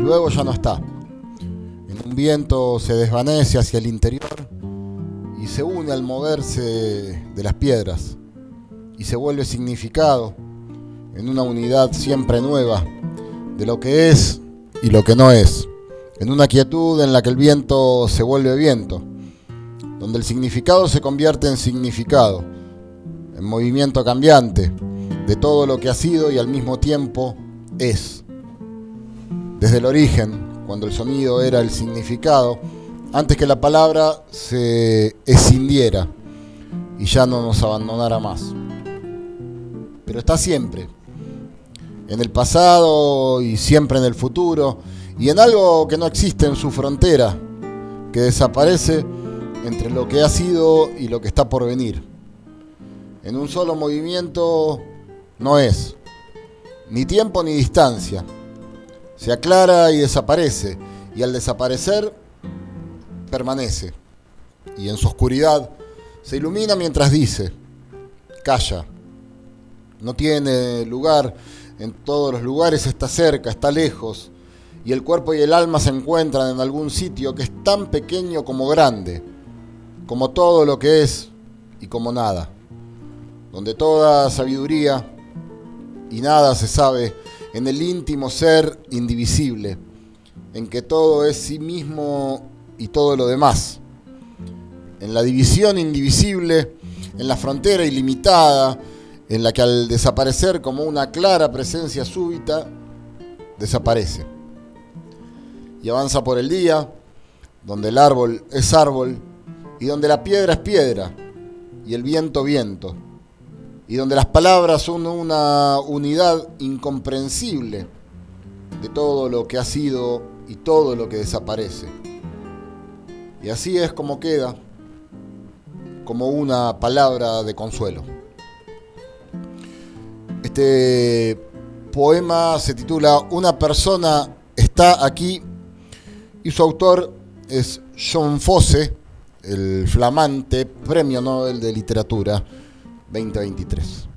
luego ya no está. En un viento se desvanece hacia el interior y se une al moverse de las piedras y se vuelve significado en una unidad siempre nueva de lo que es y lo que no es, en una quietud en la que el viento se vuelve viento, donde el significado se convierte en significado, en movimiento cambiante de todo lo que ha sido y al mismo tiempo es. Desde el origen, cuando el sonido era el significado, antes que la palabra se escindiera y ya no nos abandonara más. Pero está siempre, en el pasado y siempre en el futuro, y en algo que no existe en su frontera, que desaparece entre lo que ha sido y lo que está por venir. En un solo movimiento no es, ni tiempo ni distancia. Se aclara y desaparece, y al desaparecer permanece, y en su oscuridad se ilumina mientras dice, calla, no tiene lugar en todos los lugares, está cerca, está lejos, y el cuerpo y el alma se encuentran en algún sitio que es tan pequeño como grande, como todo lo que es y como nada, donde toda sabiduría y nada se sabe en el íntimo ser indivisible, en que todo es sí mismo y todo lo demás, en la división indivisible, en la frontera ilimitada, en la que al desaparecer como una clara presencia súbita, desaparece. Y avanza por el día, donde el árbol es árbol, y donde la piedra es piedra, y el viento viento, y donde las palabras son una unidad incomprensible de todo lo que ha sido y todo lo que desaparece. Y así es como queda, como una palabra de consuelo. Este poema se titula Una persona está aquí y su autor es John Fosse, el flamante Premio Nobel de Literatura 2023.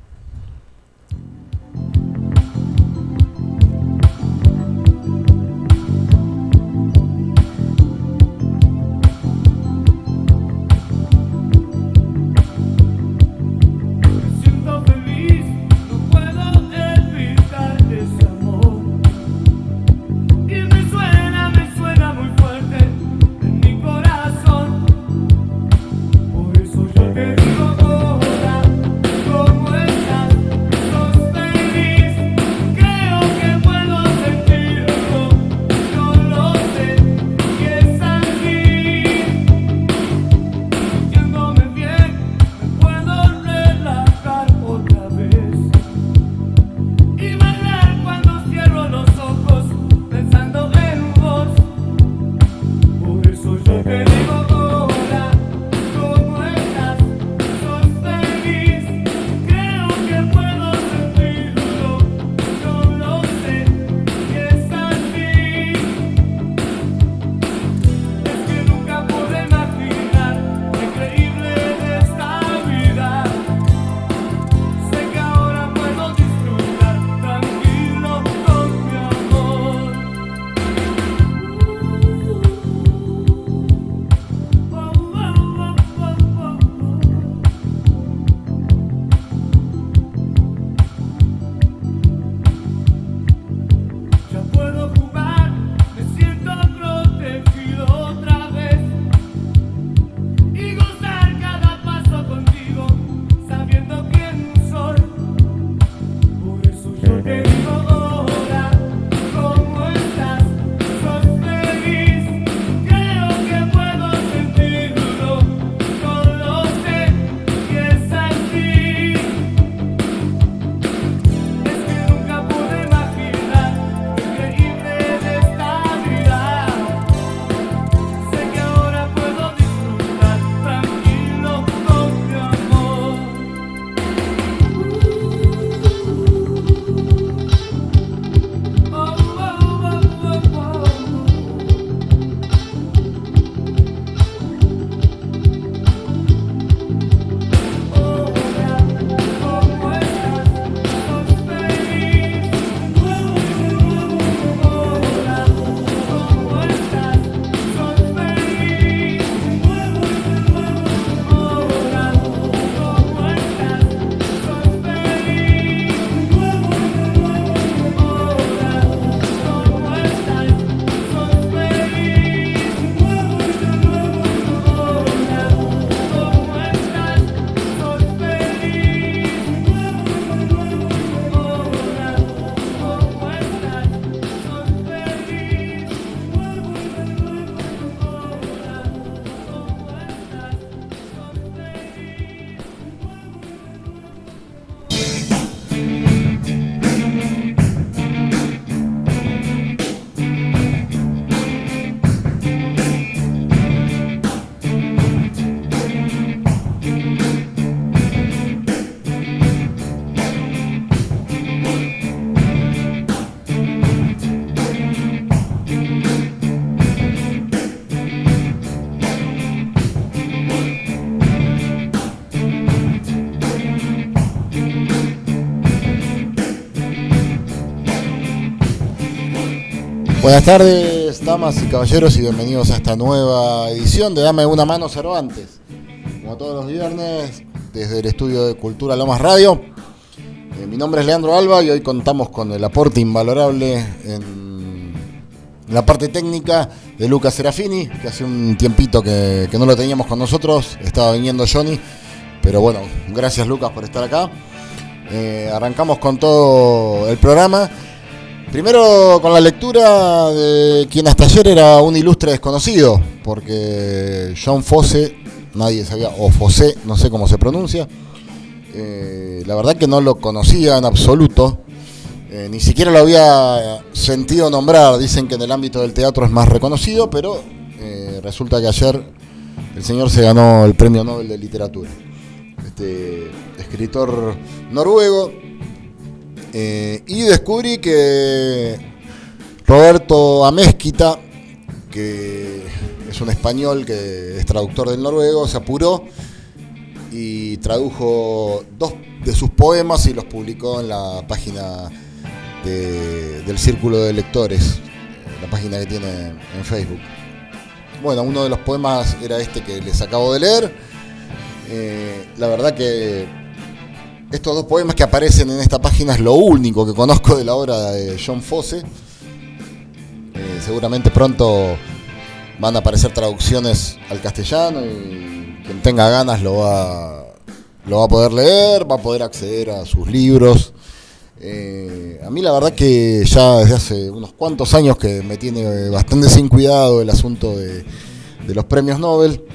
Buenas tardes, damas y caballeros, y bienvenidos a esta nueva edición de Dame una mano Cervantes. Como todos los viernes, desde el estudio de Cultura Lomas Radio. Eh, mi nombre es Leandro Alba y hoy contamos con el aporte invalorable en la parte técnica de Lucas Serafini, que hace un tiempito que, no lo teníamos con nosotros, estaba viniendo Johnny, pero bueno, gracias Lucas por estar acá. Eh, arrancamos con todo el programa Primero con la lectura de quien hasta ayer era un ilustre desconocido, porque John Fosse, nadie sabía, o Fosse, no sé cómo se pronuncia, eh, la verdad que no lo conocía en absoluto, eh, ni siquiera lo había sentido nombrar, dicen que en el ámbito del teatro es más reconocido, pero eh, resulta que ayer el señor se ganó el Premio Nobel de Literatura. Este escritor noruego, eh, y descubrí que Roberto Amezquita, que es un español que es traductor del noruego, se apuró y tradujo dos de sus poemas y los publicó en la página del Círculo de Lectores, la página que tiene en Facebook. Bueno, uno de los poemas era este que les acabo de leer. Eh, la verdad que estos dos poemas que aparecen en esta página es lo único que conozco de la obra de John Fosse. Eh, seguramente pronto van a aparecer traducciones al castellano y quien tenga ganas lo va, lo va a poder leer, va a poder acceder a sus libros. Eh, a mí la verdad que ya desde hace unos cuantos años que me tiene bastante sin cuidado el asunto de, los premios Nobel.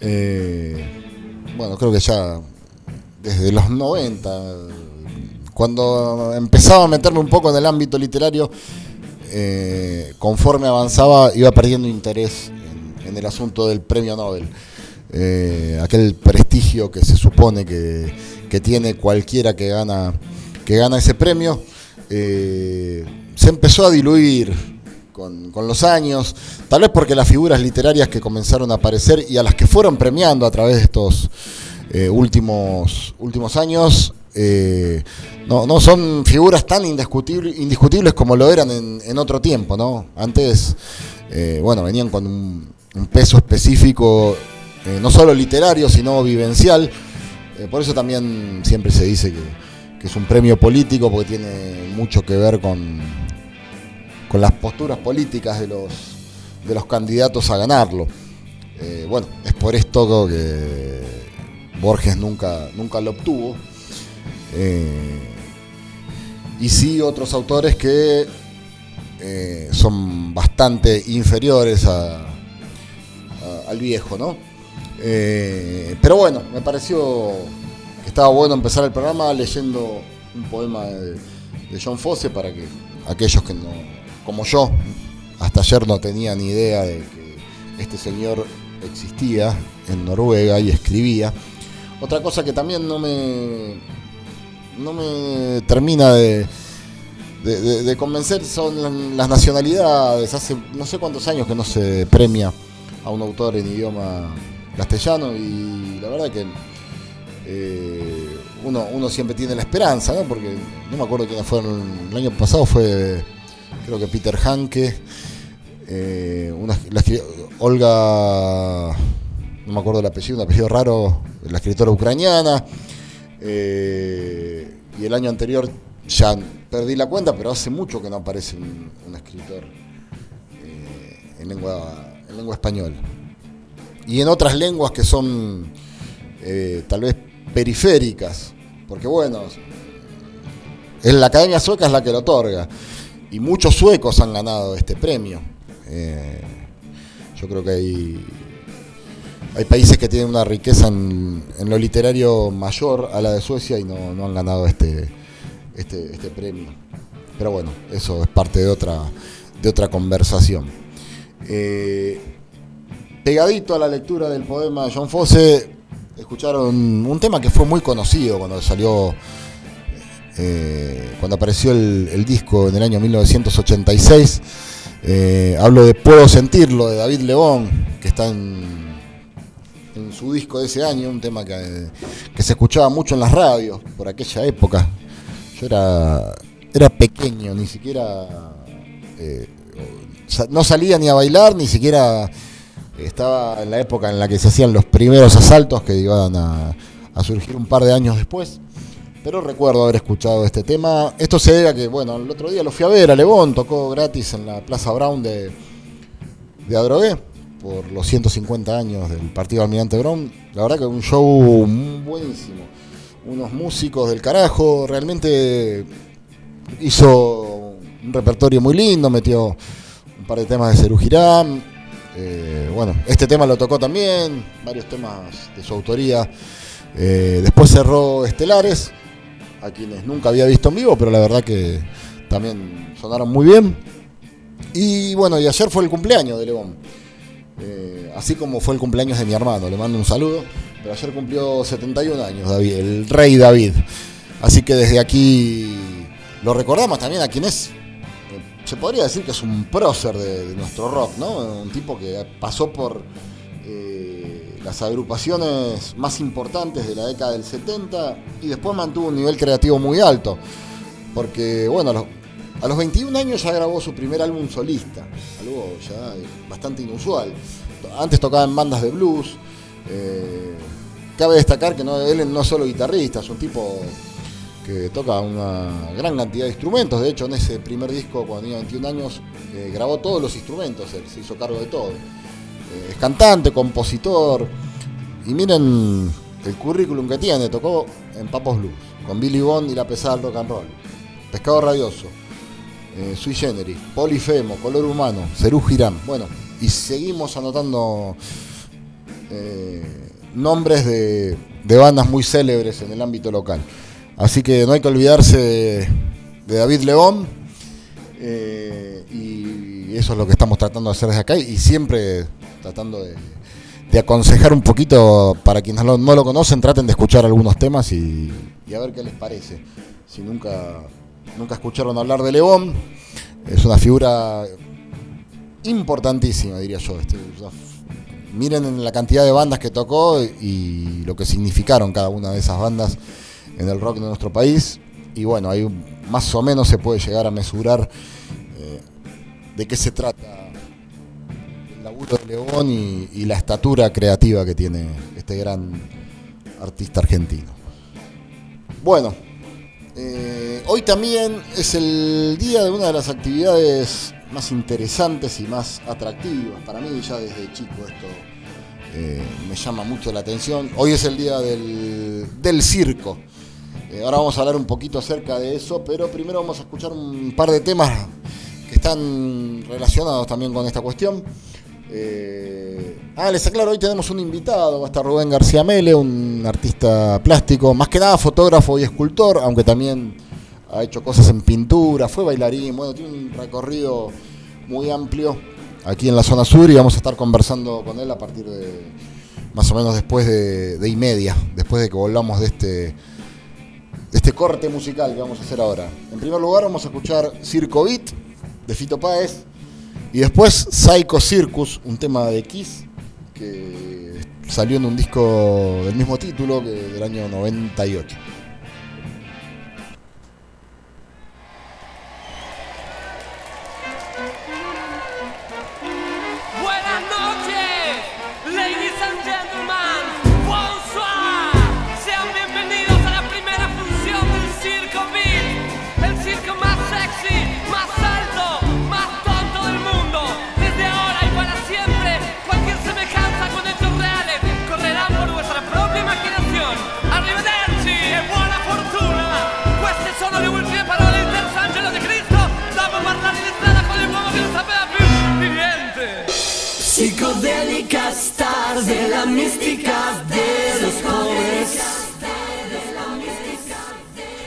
Eh, bueno, creo que ya desde los 90. Cuando empezaba a meterme un poco en el ámbito literario, eh, conforme avanzaba iba perdiendo interés en, el asunto del premio Nobel. Eh, aquel prestigio que se supone que, tiene cualquiera que gana, que gana ese premio, eh, se empezó a diluir con, con, los años, tal vez porque las figuras literarias que comenzaron a aparecer y a las que fueron premiando a través de estos eh, últimos, últimos años eh, no, no, son figuras tan indiscutibles, indiscutibles como lo eran en, otro tiempo, ¿no? Antes, eh, bueno, venían con un, peso específico, no solo literario, sino vivencial. por eso también siempre se dice que, que, es un premio político, porque tiene mucho que ver con, con las posturas políticas de los, de los candidatos a ganarlo. bueno, es por esto que Borges nunca, nunca lo obtuvo. Eh, y sí otros autores que eh, son bastante inferiores al viejo, ¿no? Eh, pero bueno, me pareció que estaba bueno empezar el programa leyendo un poema de, John Fosse para que aquellos que no, como yo, hasta ayer no tenían idea de que este señor existía en Noruega y escribía, otra cosa que también no me, no me termina de, convencer son las nacionalidades. Hace no sé cuántos años que no se premia a un autor en idioma castellano y la verdad que eh, uno, uno siempre tiene la esperanza, ¿no? porque no me acuerdo quién fue el año pasado, fue creo que Peter Hanke, eh, Olga no me acuerdo el apellido, un apellido raro, la escritora ucraniana. Eh, y el año anterior ya perdí la cuenta, pero hace mucho que no aparece un, escritor eh, en, lengua, en lengua española. Y en otras lenguas que son eh, tal vez periféricas, porque bueno, en la Academia Sueca es la que lo otorga, y muchos suecos han ganado este premio. yo creo que hay hay países que tienen una riqueza en, lo literario mayor a la de Suecia y no, han ganado este, este, este, premio. Pero bueno, eso es parte de otra, conversación. Eh, pegadito a la lectura del poema de John Fosse, escucharon un tema que fue muy conocido cuando salió, eh, cuando apareció el, disco en el año 1986. Eh, hablo de Puedo Sentirlo, de David Lebón, que está en en su disco de ese año, un tema que, se escuchaba mucho en las radios por aquella época. Yo era, era pequeño, ni siquiera eh, no salía ni a bailar, ni siquiera estaba en la época en la que se hacían los primeros asaltos que iban a, surgir un par de años después. Pero recuerdo haber escuchado este tema. Esto se debe a que, bueno, el otro día lo fui a ver a Levón, tocó gratis en la Plaza Brown de, de Adrogué por los 150 años del partido Almirante Brown. La verdad que un show buenísimo. Unos músicos del carajo, realmente hizo un repertorio muy lindo, metió un par de temas de Cerú Girán. Eh, bueno, este tema lo tocó también, varios temas de su autoría. Eh, después cerró Estelares, a quienes nunca había visto en vivo, pero la verdad que también sonaron muy bien. Y bueno, y ayer fue el cumpleaños de León. Eh, así como fue el cumpleaños de mi hermano, le mando un saludo. Pero ayer cumplió 71 años David, el rey David. Así que desde aquí lo recordamos también a quien es, eh, se podría decir que es un prócer de, nuestro rock, ¿no? Un tipo que pasó por eh, las agrupaciones más importantes de la década del 70 y después mantuvo un nivel creativo muy alto. Porque, bueno, a los 21 años ya grabó su primer álbum solista, algo ya bastante inusual. Antes tocaba en bandas de blues. Eh, cabe destacar que no, él no es solo guitarrista, es un tipo que toca una gran cantidad de instrumentos. De hecho, en ese primer disco, cuando tenía 21 años, eh, grabó todos los instrumentos, él se hizo cargo de todo. Eh, es cantante, compositor. Y miren el currículum que tiene, tocó en Papos Blues, con Billy Bond y la pesada rock and roll. Pescado Rabioso, eh, Sui Generis, Polifemo, Color Humano, Cerú Girán. Bueno, y seguimos anotando eh, nombres de, bandas muy célebres en el ámbito local. Así que no hay que olvidarse de, David León. Eh, y eso es lo que estamos tratando de hacer desde acá y siempre tratando de, aconsejar un poquito para quienes no, lo conocen, traten de escuchar algunos temas y, y a ver qué les parece. Si nunca nunca escucharon hablar de León. Es una figura importantísima, diría yo. Este, miren la cantidad de bandas que tocó y lo que significaron cada una de esas bandas en el rock de nuestro país. Y bueno, ahí más o menos se puede llegar a mesurar eh, de qué se trata el laburo de León y la estatura creativa que tiene este gran artista argentino. Bueno, eh, hoy también es el día de una de las actividades más interesantes y más atractivas. Para mí ya desde chico esto eh, me llama mucho la atención. Hoy es el día del, circo. Eh, ahora vamos a hablar un poquito acerca de eso, pero primero vamos a escuchar un par de temas que están relacionados también con esta cuestión. Ah, les aclaro, hoy tenemos un invitado, va a estar Rubén García Mele, un artista plástico, más que nada fotógrafo y escultor, aunque también ha hecho cosas en pintura, fue bailarín, bueno, tiene un recorrido muy amplio aquí en la zona sur y vamos a estar conversando con él a partir de más o menos después de, y media, después de que volvamos de este, este corte musical que vamos a hacer ahora. En primer lugar vamos a escuchar Circo Beat de Fito Páez y después Psycho Circus, un tema de Kiss que salió en un disco del mismo título que del año 98.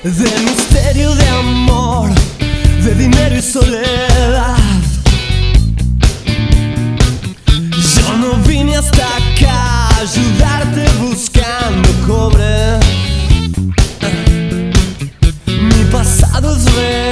De misterio de amor, de dinero y soledad. Yo no vine hasta acá a ayudarte buscando cobre. Mi pasado es real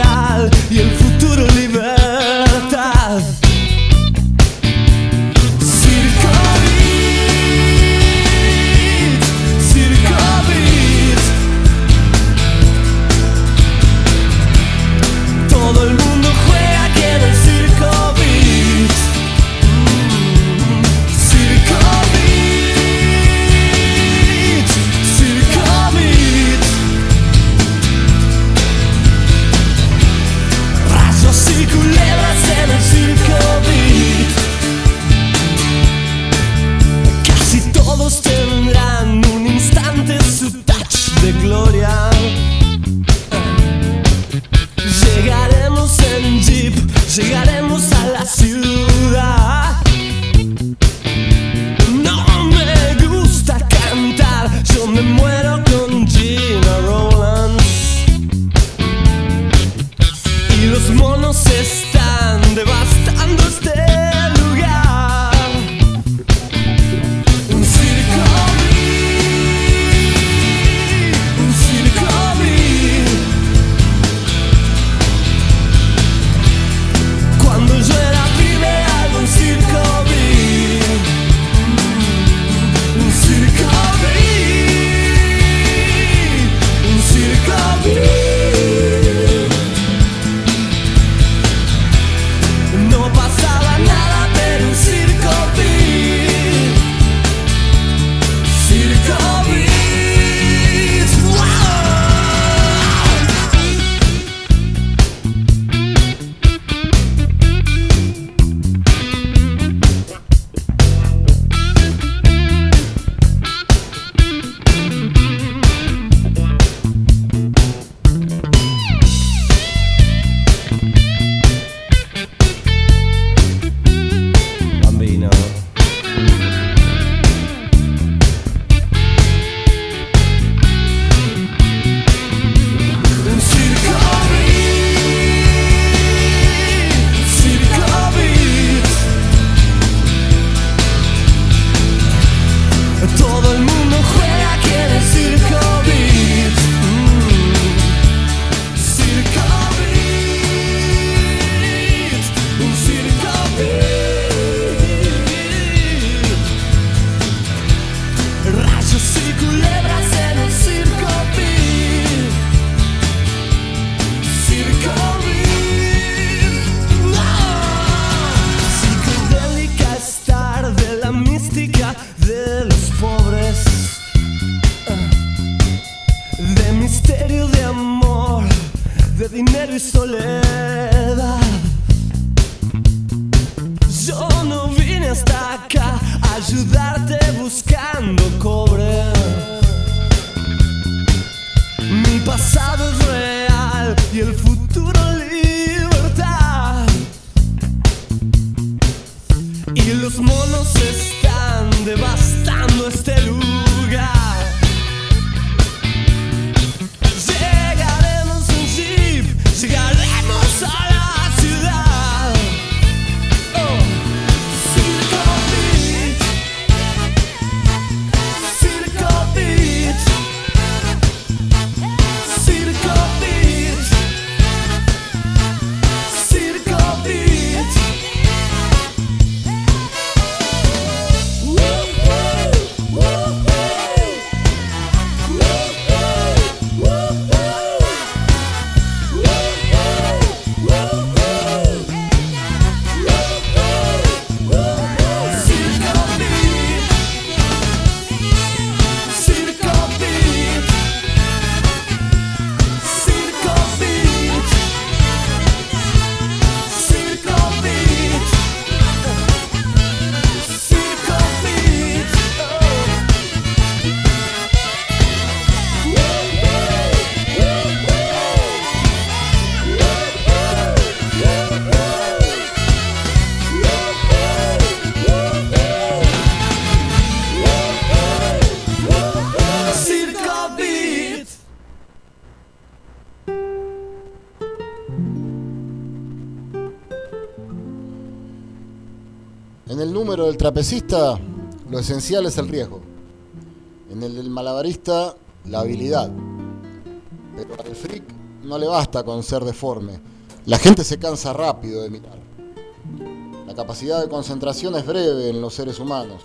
trapecista, lo esencial es el riesgo. En el del malabarista, la habilidad. Pero al freak no le basta con ser deforme. La gente se cansa rápido de mirar. La capacidad de concentración es breve en los seres humanos.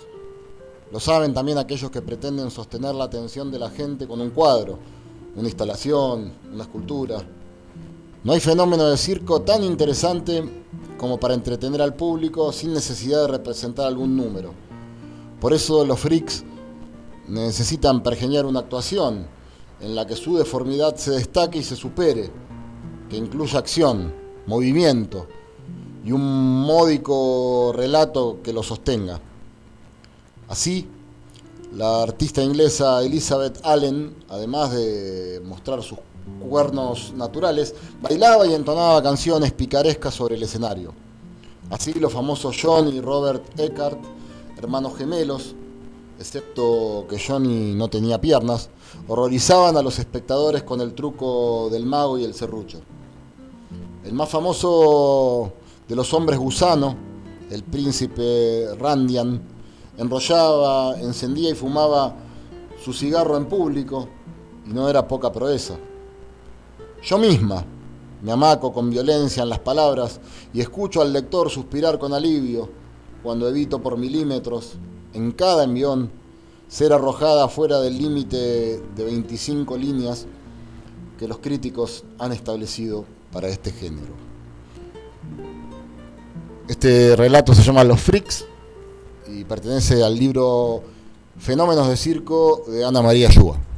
Lo saben también aquellos que pretenden sostener la atención de la gente con un cuadro, una instalación, una escultura. No hay fenómeno de circo tan interesante como para entretener al público sin necesidad de representar algún número. Por eso los freaks necesitan pergeñar una actuación en la que su deformidad se destaque y se supere, que incluya acción, movimiento y un módico relato que lo sostenga. Así, la artista inglesa Elizabeth Allen, además de mostrar sus cuernos naturales, bailaba y entonaba canciones picarescas sobre el escenario. Así los famosos John y Robert Eckhart, hermanos gemelos, excepto que Johnny no tenía piernas, horrorizaban a los espectadores con el truco del mago y el serrucho. El más famoso de los hombres gusano, el príncipe Randian, enrollaba, encendía y fumaba su cigarro en público y no era poca proeza. Yo misma me amaco con violencia en las palabras y escucho al lector suspirar con alivio cuando evito por milímetros en cada envión ser arrojada fuera del límite de 25 líneas que los críticos han establecido para este género. Este relato se llama Los Freaks y pertenece al libro Fenómenos de Circo de Ana María Yúa.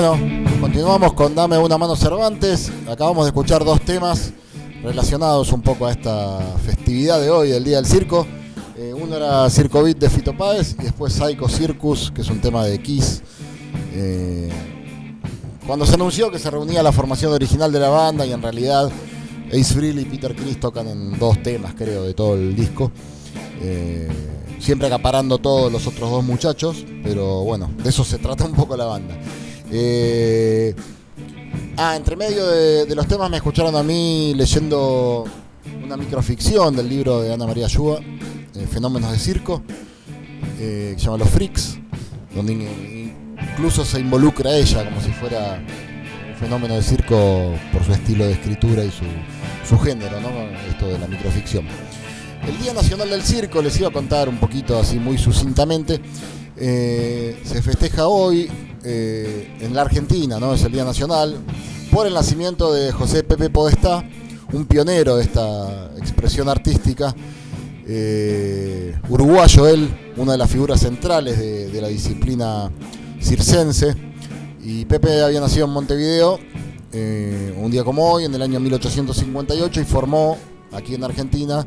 Bueno, continuamos con Dame una mano Cervantes. Acabamos de escuchar dos temas relacionados un poco a esta festividad de hoy, el Día del Circo. Eh, uno era Circo Beat de Fito Páez y después Psycho Circus, que es un tema de Kiss. Eh, cuando se anunció que se reunía la formación original de la banda y en realidad Ace Frehley y Peter Criss tocan en dos temas, creo, de todo el disco. Eh, siempre acaparando todos los otros dos muchachos, pero bueno, de eso se trata un poco la banda. Eh, ah, entre medio de, los temas me escucharon a mí leyendo una microficción del libro de Ana María Yúa, eh, Fenómenos de Circo, eh, que se llama Los Freaks, donde incluso se involucra ella como si fuera un fenómeno de circo por su estilo de escritura y su género, ¿no? Esto de la microficción. El Día Nacional del Circo, les iba a contar un poquito así muy sucintamente, se festeja hoy eh, en la Argentina, ¿no? Es el Día Nacional, por el nacimiento de José Pepe Podestá, un pionero de esta expresión artística, eh, uruguayo él, una de las figuras centrales de, la disciplina circense. Y Pepe había nacido en Montevideo eh, un día como hoy, en el año 1858, y formó aquí en Argentina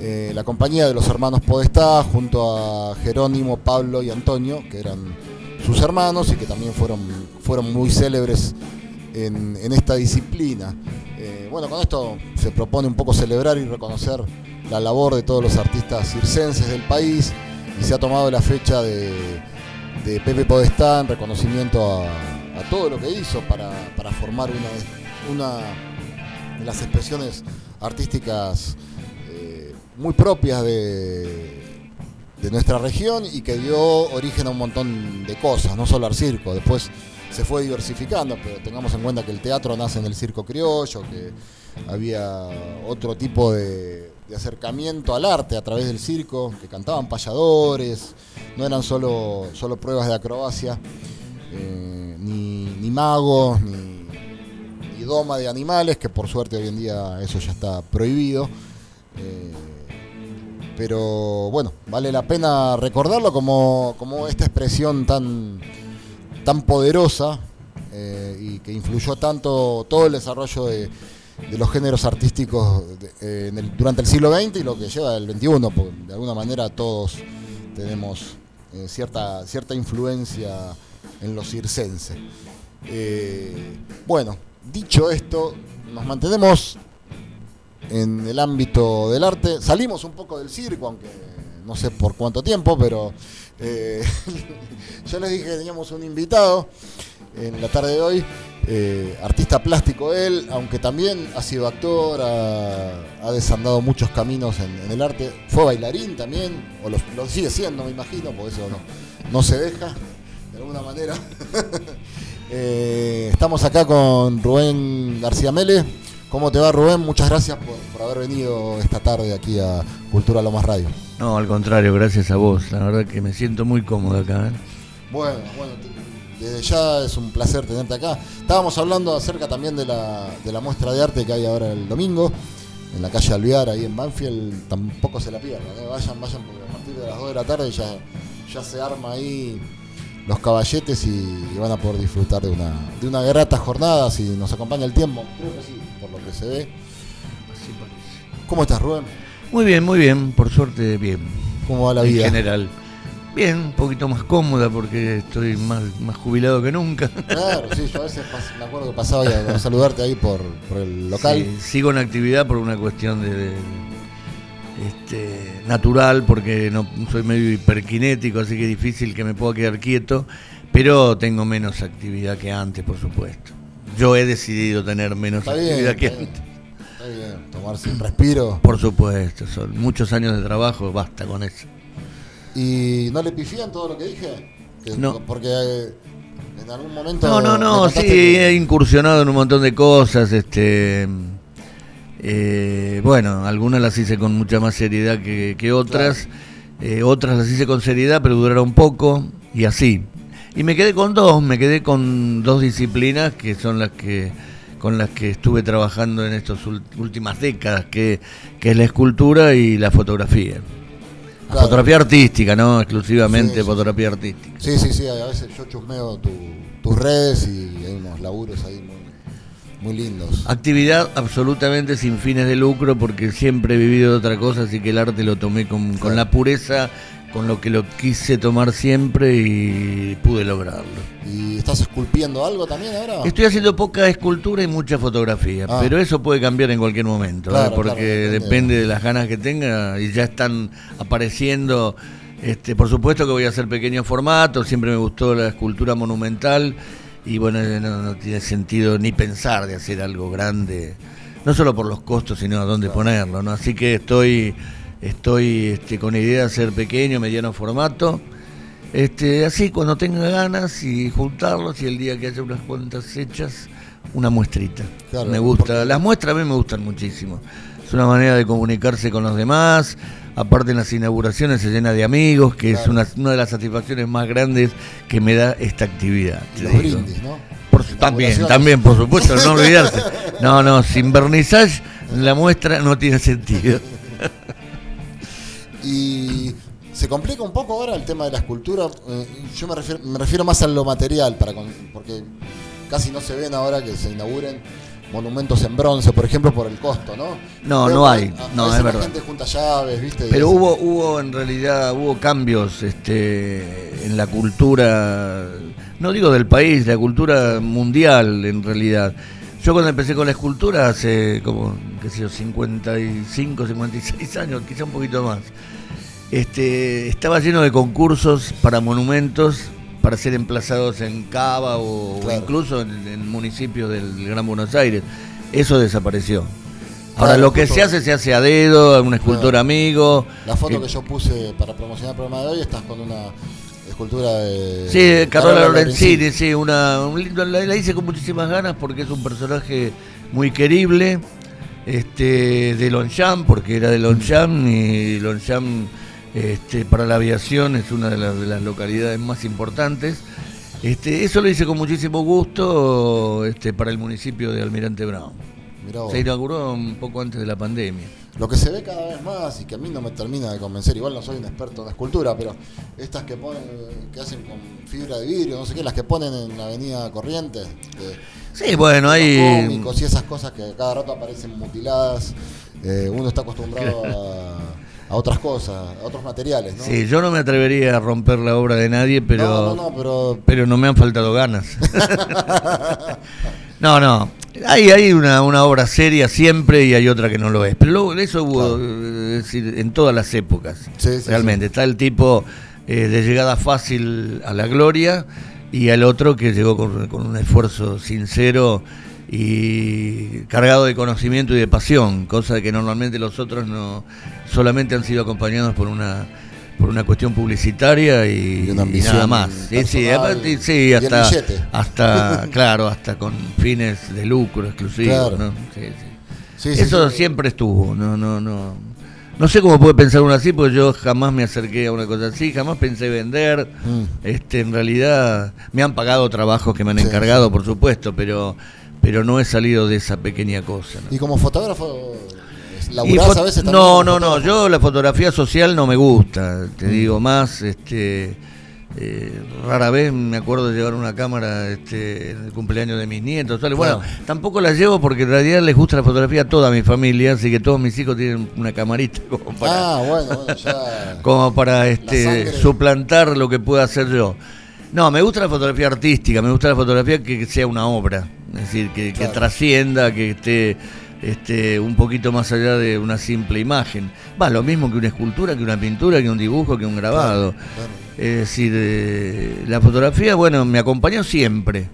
la compañía de los hermanos Podestá junto a Jerónimo, Pablo y Antonio, que eran sus hermanos y que también fueron, fueron muy célebres en, esta disciplina. Eh, bueno, con esto se propone un poco celebrar y reconocer la labor de todos los artistas circenses del país y se ha tomado la fecha de, Pepe Podestá en reconocimiento a, todo lo que hizo para, formar una, una de las expresiones artísticas eh, muy propias de, de nuestra región y que dio origen a un montón de cosas, no solo al circo. Después se fue diversificando, pero tengamos en cuenta que el teatro nace en el circo criollo, que había otro tipo de, acercamiento al arte a través del circo, que cantaban payadores, no eran solo, solo pruebas de acrobacia, eh, ni, magos, ni, ni, doma de animales, que por suerte hoy en día eso ya está prohibido. Eh, pero bueno, vale la pena recordarlo como, esta expresión tan, tan poderosa eh, y que influyó tanto todo el desarrollo de, los géneros artísticos eh, durante el siglo XX y lo que lleva el XXI, porque de alguna manera todos tenemos eh, cierta, cierta influencia en los circenses. bueno, dicho esto, nos mantenemos en el ámbito del arte. Salimos un poco del circo, aunque no sé por cuánto tiempo, pero eh, yo les dije que teníamos un invitado en la tarde de hoy, eh, artista plástico él, aunque también ha sido actor, ha, desandado muchos caminos en, el arte, fue bailarín también, o lo, sigue siendo, me imagino, porque eso no, no se deja, de alguna manera. Eh, estamos acá con Rubén García Mele ¿Cómo te va Rubén? Muchas gracias por, haber venido esta tarde aquí a Cultura Lomas Radio. No, al contrario, gracias a vos. La verdad que me siento muy cómodo acá. ¿eh? Bueno, bueno, desde ya es un placer tenerte acá. Estábamos hablando acerca también de la, muestra de arte que hay ahora el domingo, en la calle Alvear, ahí en Banfield. Tampoco se la pierdan, ¿eh? vayan, vayan, porque a partir de las 2 de la tarde ya, ya se arma ahí los caballetes y, van a poder disfrutar de una, de una grata jornada si nos acompaña el tiempo. Creo que sí se ve. ¿Cómo estás, Rubén? Muy bien, muy bien, por suerte bien. ¿Cómo va la vida? En general. Bien, un poquito más cómoda porque estoy más, más jubilado que nunca. Claro, sí, yo a veces me acuerdo que pasaba a saludarte ahí por, el local. sigo en actividad por una cuestión de, este, natural, porque no soy medio hiperkinético, así que es difícil que me pueda quedar quieto, pero tengo menos actividad que antes, por supuesto yo he decidido tener menos actividad que antes. Está bien, tomarse un respiro. Por supuesto, son muchos años de trabajo, basta con eso. ¿Y no le pifían todo lo que dije? no. Porque eh, en algún momento... No, no, no, sí, he incursionado en un montón de cosas, este... Eh, bueno, algunas las hice con mucha más seriedad que, otras, eh, otras las hice con seriedad, pero duraron poco, y así. Y me quedé con dos, me quedé con dos disciplinas que son las que con las que estuve trabajando en estas últimas décadas, que, es la escultura y la fotografía. Claro. Fotografía artística, no exclusivamente Sí, sí, fotografía artística. Sí, sí, sí, a veces yo chusmeo tu- tus redes y hay unos laburos ahí muy, muy lindos. Actividad absolutamente sin fines de lucro porque siempre he vivido de otra cosa, así que el arte lo tomé con, con Claro. la pureza, con lo que lo quise tomar siempre y pude lograrlo. ¿Y estás esculpiendo algo también ahora? Estoy haciendo poca escultura y mucha fotografía, Ah. pero eso puede cambiar en cualquier momento, ¿eh? Claro, porque claro, depende de las ganas que tenga y ya están apareciendo. Este, por supuesto que voy a hacer pequeños formatos, siempre me gustó la escultura monumental y bueno, no, no tiene sentido ni pensar de hacer algo grande, no solo por los costos, sino a dónde ponerlo, ¿no? Así que estoy, estoy este, con idea de hacer pequeño, mediano formato. Este, así cuando tenga ganas y juntarlos y el día que haya unas cuantas hechas, una muestrita. Claro, me gusta, porque- las muestras a mí me gustan muchísimo. Es una manera de comunicarse con los demás. Aparte en las inauguraciones se llena de amigos, que es una, una de las satisfacciones más grandes que me da esta actividad. Y los brindis, ¿no? Por también, también, por supuesto, no olvidarse. No, no, sin vernissage la muestra no tiene sentido. Y se complica un poco ahora el tema de la escultura. eh, yo me refiero, me refiero más a lo material, para con- porque casi no se ven ahora que se inauguren monumentos en bronce, por ejemplo, por el costo, ¿no? No, no hay, a- a no, es la verdad. gente junta llaves, ¿viste? Pero hubo, hubo en realidad, hubo cambios este, en la cultura, no digo del país, la cultura mundial en realidad. Yo cuando empecé con la escultura hace como, qué sé yo, 55, 56 años, quizá un poquito más, este, estaba lleno de concursos para monumentos para ser emplazados en Cava o, incluso en, en municipios del Gran Buenos Aires. Eso desapareció. Ahora Claro, lo que se hace se hace a dedo, a un escultor Claro. amigo. La foto Eh, que yo puse para promocionar el programa de hoy, estás con una escultura de... Sí, de Carola Carola Lorenzini, sí, una, un lindo- la, la hice con muchísimas ganas porque es un personaje muy querible, este, de Longchamp, porque era de Longchamp y Longchamp este, para la aviación es una de las, de las localidades más importantes. Este, eso lo hice con muchísimo gusto este, para el municipio de Almirante Brown. Se inauguró un poco antes de la pandemia. Lo que se ve cada vez más y que a mí no me termina de convencer, igual no soy un experto en escultura, pero estas que ponen, que hacen con fibra de vidrio, no sé qué, las que ponen en la avenida Corrientes, Sí, bueno, hay... cómicos y esas cosas que cada rato aparecen mutiladas, eh, uno está acostumbrado a, a otras cosas, a otros materiales, ¿no? Sí, yo no me atrevería a romper la obra de nadie, pero... no, no, no, pero pero no me han faltado ganas. no, no. Hay, hay una, una obra seria siempre y hay otra que no lo es. Pero luego eso hubo Claro. es decir, en todas las épocas. Sí, sí, realmente. Está el tipo eh, de llegada fácil a la gloria y el otro que llegó con, con un esfuerzo sincero y cargado de conocimiento y de pasión, cosa que normalmente los otros no solamente han sido acompañados por una por una cuestión publicitaria y, nada más. Sí, sí, aparte, hasta, hasta, claro, hasta con fines de lucro exclusivos. Claro. ¿no? Sí, sí. Eso siempre estuvo, no, no, no. No sé cómo puede pensar uno así, porque yo jamás me acerqué a una cosa así, jamás pensé vender. Mm. Este, en realidad me han pagado trabajos que me han encargado, por supuesto, pero, pero no he salido de esa pequeña cosa. ¿no? Y como fotógrafo, Y laburás a veces también no, no, no, yo la fotografía social no me gusta, te Mm. digo más, este, eh, rara vez me acuerdo de llevar una cámara este, en el cumpleaños de mis nietos, bueno, Claro. tampoco la llevo porque en realidad les gusta la fotografía a toda mi familia, así que todos mis hijos tienen una camarita como para, Ah, bueno, bueno, ya... como para este, suplantar lo que pueda hacer yo. No, me gusta la fotografía artística, me gusta la fotografía que sea una obra, es decir, que, trascienda, que esté este, un poquito más allá de una simple imagen. Va, lo mismo que una escultura, que una pintura, que un dibujo, que un grabado. Claro. Es decir, eh, la fotografía, bueno, me acompañó siempre.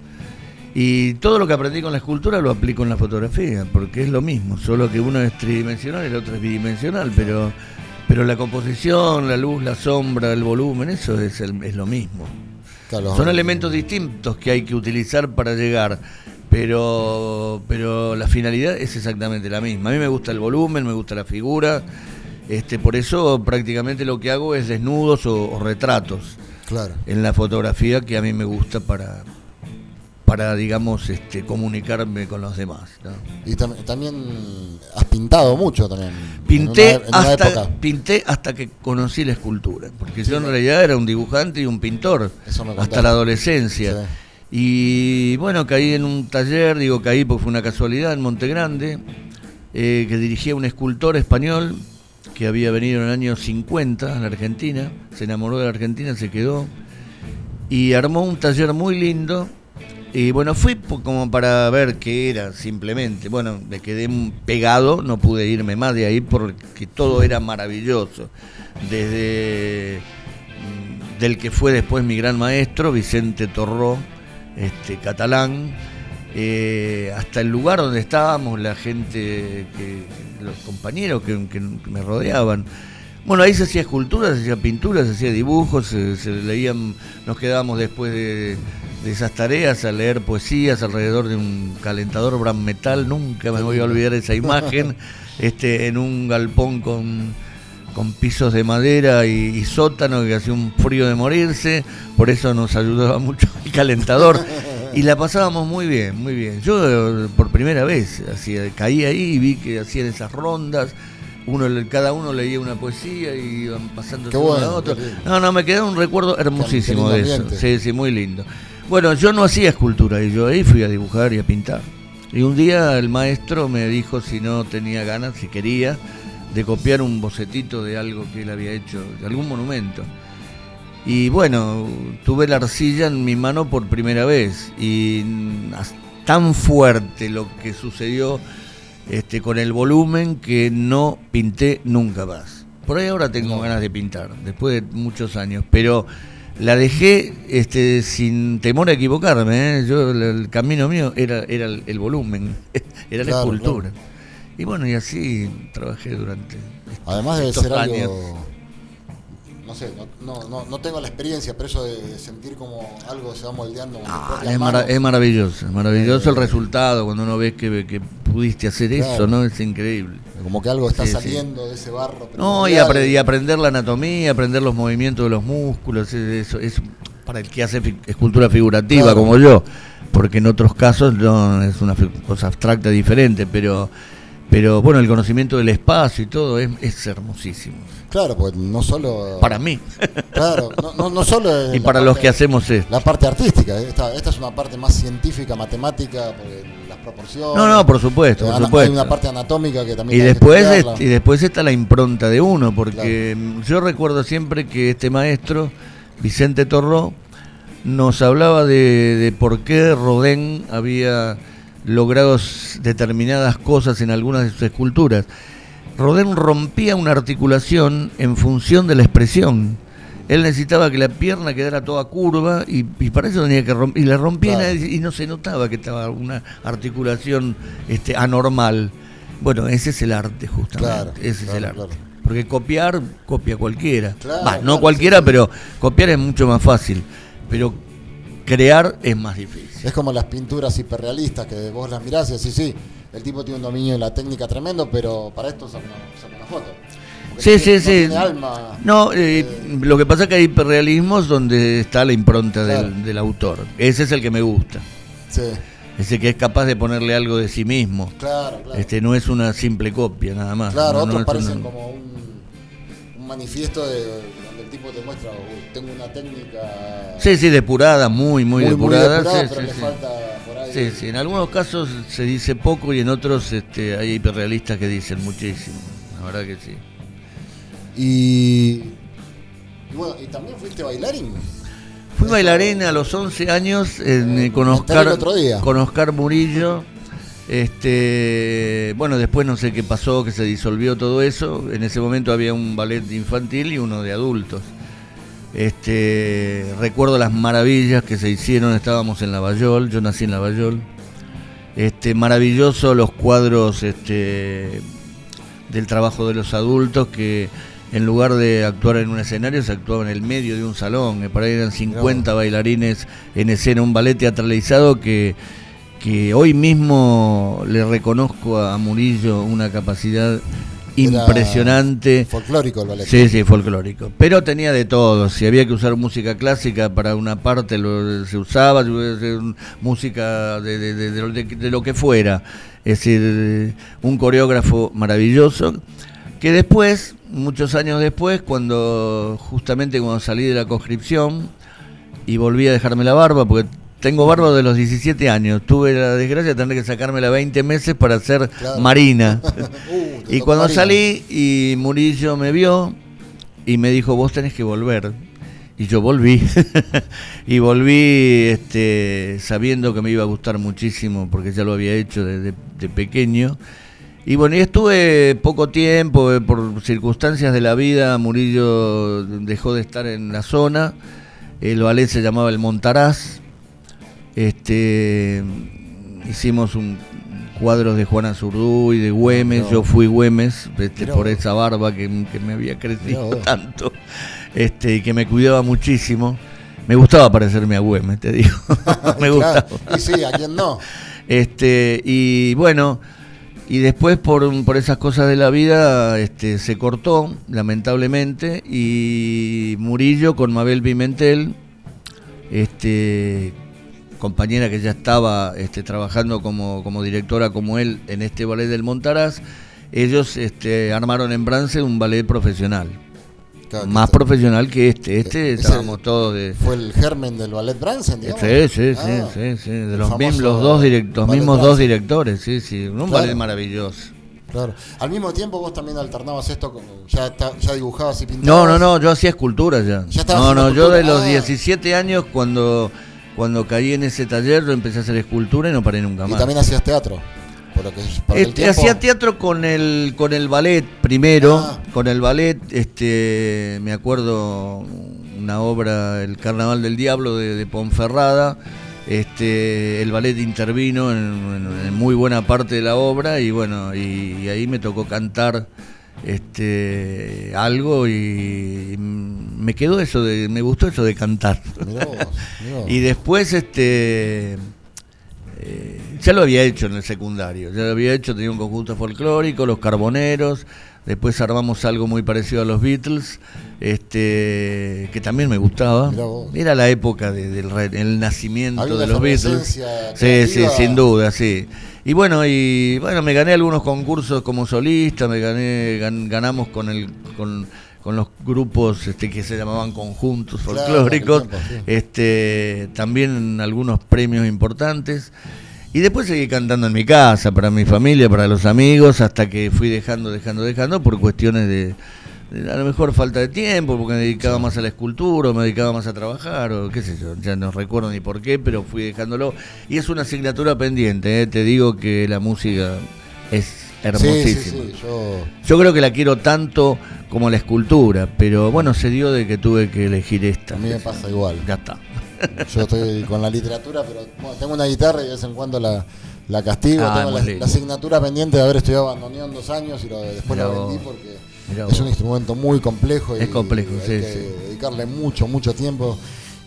Y todo lo que aprendí con la escultura lo aplico en la fotografía, porque es lo mismo, solo que uno es tridimensional y el otro es bidimensional, pero, pero la composición, la luz, la sombra, el volumen, eso es, el- es lo mismo. Claro. Son elementos distintos que hay que utilizar para llegar, pero, pero la finalidad es exactamente la misma. A mí me gusta el volumen, me gusta la figura, este, por eso prácticamente lo que hago es desnudos o, o retratos Claro. en la fotografía que a mí me gusta para, para digamos, este, comunicarme con los demás. ¿no? Y tam- también has pintado mucho también. Pinté, en una- en una hasta, época. pinté hasta que conocí la escultura, porque yo en realidad era un dibujante y un pintor, Eso me hasta la adolescencia. Y bueno, caí en un taller, digo caí porque fue una casualidad en Monte Grande, eh, que dirigía un escultor español que había venido en el año 50 a la Argentina, se enamoró de la Argentina, se quedó y armó un taller muy lindo. Y bueno, fui como para ver qué era simplemente. Bueno, me quedé pegado, no pude irme más de ahí porque todo era maravilloso. Desde mm, del que fue después mi gran maestro, Vicente Torró, este, catalán, eh, hasta el lugar donde estábamos, la gente, que, los compañeros que, que me rodeaban. Bueno, ahí se hacía escultura, se hacía pintura, se hacía dibujos, se, se leían, nos quedábamos después de, de esas tareas a leer poesías alrededor de un calentador Bram Metal, nunca me voy a olvidar esa imagen, este, en un galpón con, con pisos de madera y, y sótano que hacía un frío de morirse, por eso nos ayudaba mucho el calentador. Y la pasábamos muy bien, muy bien. Yo eh, por primera vez hacía, caí ahí y vi que hacían esas rondas. Uno, cada uno leía una poesía y iban pasando bueno, a lindo. No, no, me quedó un recuerdo hermosísimo de eso. ambiente. Sí, sí, muy lindo. Bueno, yo no hacía escultura y yo ahí fui a dibujar y a pintar. Y un día el maestro me dijo si no tenía ganas, si quería, de copiar un bocetito de algo que él había hecho, de algún monumento. Y bueno, tuve la arcilla en mi mano por primera vez y tan fuerte lo que sucedió este, con el volumen que no pinté nunca más. Por ahí ahora tengo ganas de pintar, después de muchos años, pero la dejé este, sin temor a equivocarme. ¿eh? Yo el, camino mío era, era el, el volumen, era la Claro, escultura. Y bueno, y así trabajé durante Además debe estos ser años. algo. No sé, no, no, no, no tengo la experiencia, pero eso de, de sentir como algo se va moldeando Ah, es, maravilloso, es maravilloso el resultado cuando uno ve que, que pudiste hacer eso. ¿no? Es increíble. Como que algo está Sí, sí. saliendo de ese barro. No, y, primordial. apre- y aprender la anatomía, aprender los movimientos de los músculos, es- eso es para el que hace fi- escultura figurativa Claro. como yo, porque en otros casos no es una cosa abstracta diferente, pero pero bueno, el conocimiento del espacio y todo es, es hermosísimo. Claro, pues no solo. Para mí Claro, no, no, no solo. y para los que hacemos esto. La parte artística, eh, esta, esta es una parte más científica, matemática, porque las proporciones. No, no, por supuesto, por ana- supuesto. Hay una parte anatómica que también. Y después, y después está la impronta de uno, porque yo recuerdo siempre que este maestro, Vicente Torró, nos hablaba de, de por qué Rodin había logrado s- determinadas cosas en algunas de sus esculturas. Rodin rompía una articulación en función de la expresión. Él necesitaba que la pierna quedara toda curva y, y para eso tenía que romper. Y la rompía y Claro. nadie- y no se notaba que estaba una articulación este, anormal. Bueno, ese es el arte, justamente. Claro, ese es el arte. Porque copiar, copia cualquiera. No cualquiera, sí. pero copiar es mucho más fácil. Pero crear es más difícil. Es como las pinturas hiperrealistas que vos las mirás y decís, sí, el tipo tiene un dominio de la técnica tremendo, pero para esto saca una, una foto. Sí, sí, sí. No tiene alma. No, eh, Eh, lo que pasa es que hay hiperrealismos donde está la impronta del, Claro. del autor. Ese es el que me gusta. sí, Ese que es capaz de ponerle algo de sí mismo. claro, claro. Este no es una simple copia nada más. claro, No, otros parecen una- como un, un manifiesto de, tipo te muestra, "Uh, tengo una técnica Sí, sí, depurada, muy, muy, depurada. depurada, sí, pero sí, le sí. falta por ahí. Sí, sí, en algunos casos se dice poco y en otros este, hay hiperrealistas que dicen muchísimo. La verdad que sí. Y, y bueno, y también fuiste bailarín. Fui bailarín a los 11 años en, Eh, eh, con, el otro día. con Oscar Murillo. Este, bueno, después no sé qué pasó, que se disolvió todo eso. En ese momento había un ballet infantil y uno de adultos. Este, recuerdo las maravillas que se hicieron, estábamos en Lavallol, yo nací en Lavallol. Este, maravilloso los cuadros este, del trabajo de los adultos que en lugar de actuar en un escenario se actuaba en el medio de un salón, que por ahí eran 50 bailarines en escena, un ballet teatralizado que, que hoy mismo le reconozco a Murillo una capacidad Era impresionante. Folclórico el ballet. Sí, sí, folclórico. Pero tenía de todo. Si había que usar música clásica para una parte, lo, se usaba, música de lo que fuera. Es decir, un coreógrafo maravilloso Que después, muchos años después, cuando justamente cuando salí de la conscripción y volví a dejarme la barba, porque tengo barba de los 17 años, tuve la desgracia de tener que sacármela 20 meses para ser Claro. marina. Uh, y cuando Marina. salí y Murillo me vio y me dijo, vos tenés que volver. Y yo volví. y volví este, sabiendo que me iba a gustar muchísimo porque ya lo había hecho desde de pequeño. Y bueno, y estuve poco tiempo, eh, por circunstancias de la vida, Murillo dejó de estar en la zona. El ballet se llamaba El Montaraz. Este, hicimos un cuadros de Juana Zurduy, de Güemes, No. yo fui Güemes, este, por esa barba que, que me había crecido tanto, este, y que me cuidaba muchísimo. Me gustaba parecerme a Güemes, te digo. me gustaba. Claro. Y sí, ¿a quién no? Este, y bueno, y después por, por esas cosas de la vida este, se cortó, lamentablemente, y Murillo con Mabel Pimentel, este, compañera que ya estaba este, trabajando como, como directora como él en este ballet del Montaraz, ellos este, armaron en Brance un ballet profesional, Claro, más profesional que este. Este Ese estábamos todos de... Fue el germen del ballet Bransen, digamos. Sí, sí, sí, Ah, sí, sí, de los, mismos, los dos direct- los ballet mismos dos directores, sí, sí, un Claro. ballet maravilloso. Claro. Al mismo tiempo vos también alternabas esto, con, ya, ya dibujabas y No, pintabas. no, no, yo hacía esculturas ya. Ya no, no, yo de los Ah. 17 años cuando cuando caí en ese taller yo empecé a hacer escultura y no paré nunca Y más. también hacías teatro. Por lo que, por Este, hacía teatro con el con el ballet primero, Ah. con el ballet, este, me acuerdo una obra, el Carnaval del Diablo de, de Ponferrada, este, el ballet intervino en, en- en muy buena parte de la obra y bueno, y, y ahí me tocó cantar este algo y, me quedó eso de, me gustó eso de cantar. Mirá vos, mirá vos. Y después, este. eh, ya lo había hecho en el secundario. Ya lo había hecho, tenía un conjunto folclórico, Los Carboneros. Después armamos algo muy parecido a los Beatles, este, que también me gustaba. Era la época de- del el nacimiento Había de los Beatles. Sí, sí, sin duda, sí. Y bueno, y bueno, me gané algunos concursos como solista, me gané, gan- ganamos con el con, con los grupos este, que se llamaban conjuntos Claro, folclóricos, aquel tiempo, este, también algunos premios importantes. Y después seguí cantando en mi casa, para mi familia, para los amigos, hasta que fui dejando, dejando, dejando por cuestiones de, de a lo mejor falta de tiempo, porque me dedicaba más a la escultura, o me dedicaba más a trabajar, o qué sé yo, ya no recuerdo ni por qué, pero fui dejándolo. Y es una asignatura pendiente, ¿eh? te digo que la música es Sí, hermosísima. sí, sí, yo... Yo creo que la quiero tanto como la escultura, pero bueno, se dio de que tuve que elegir esta. A mí me pasa igual. Ya está. Yo estoy con la literatura, pero bueno, tengo una guitarra y de vez en cuando la, la castigo. Ah, tengo la, la asignatura pendiente de haber estudiado bandoneón dos años y lo- después vos. vendí porque es un instrumento muy complejo. Y Es complejo, hay sí, que sí. dedicarle mucho, mucho tiempo.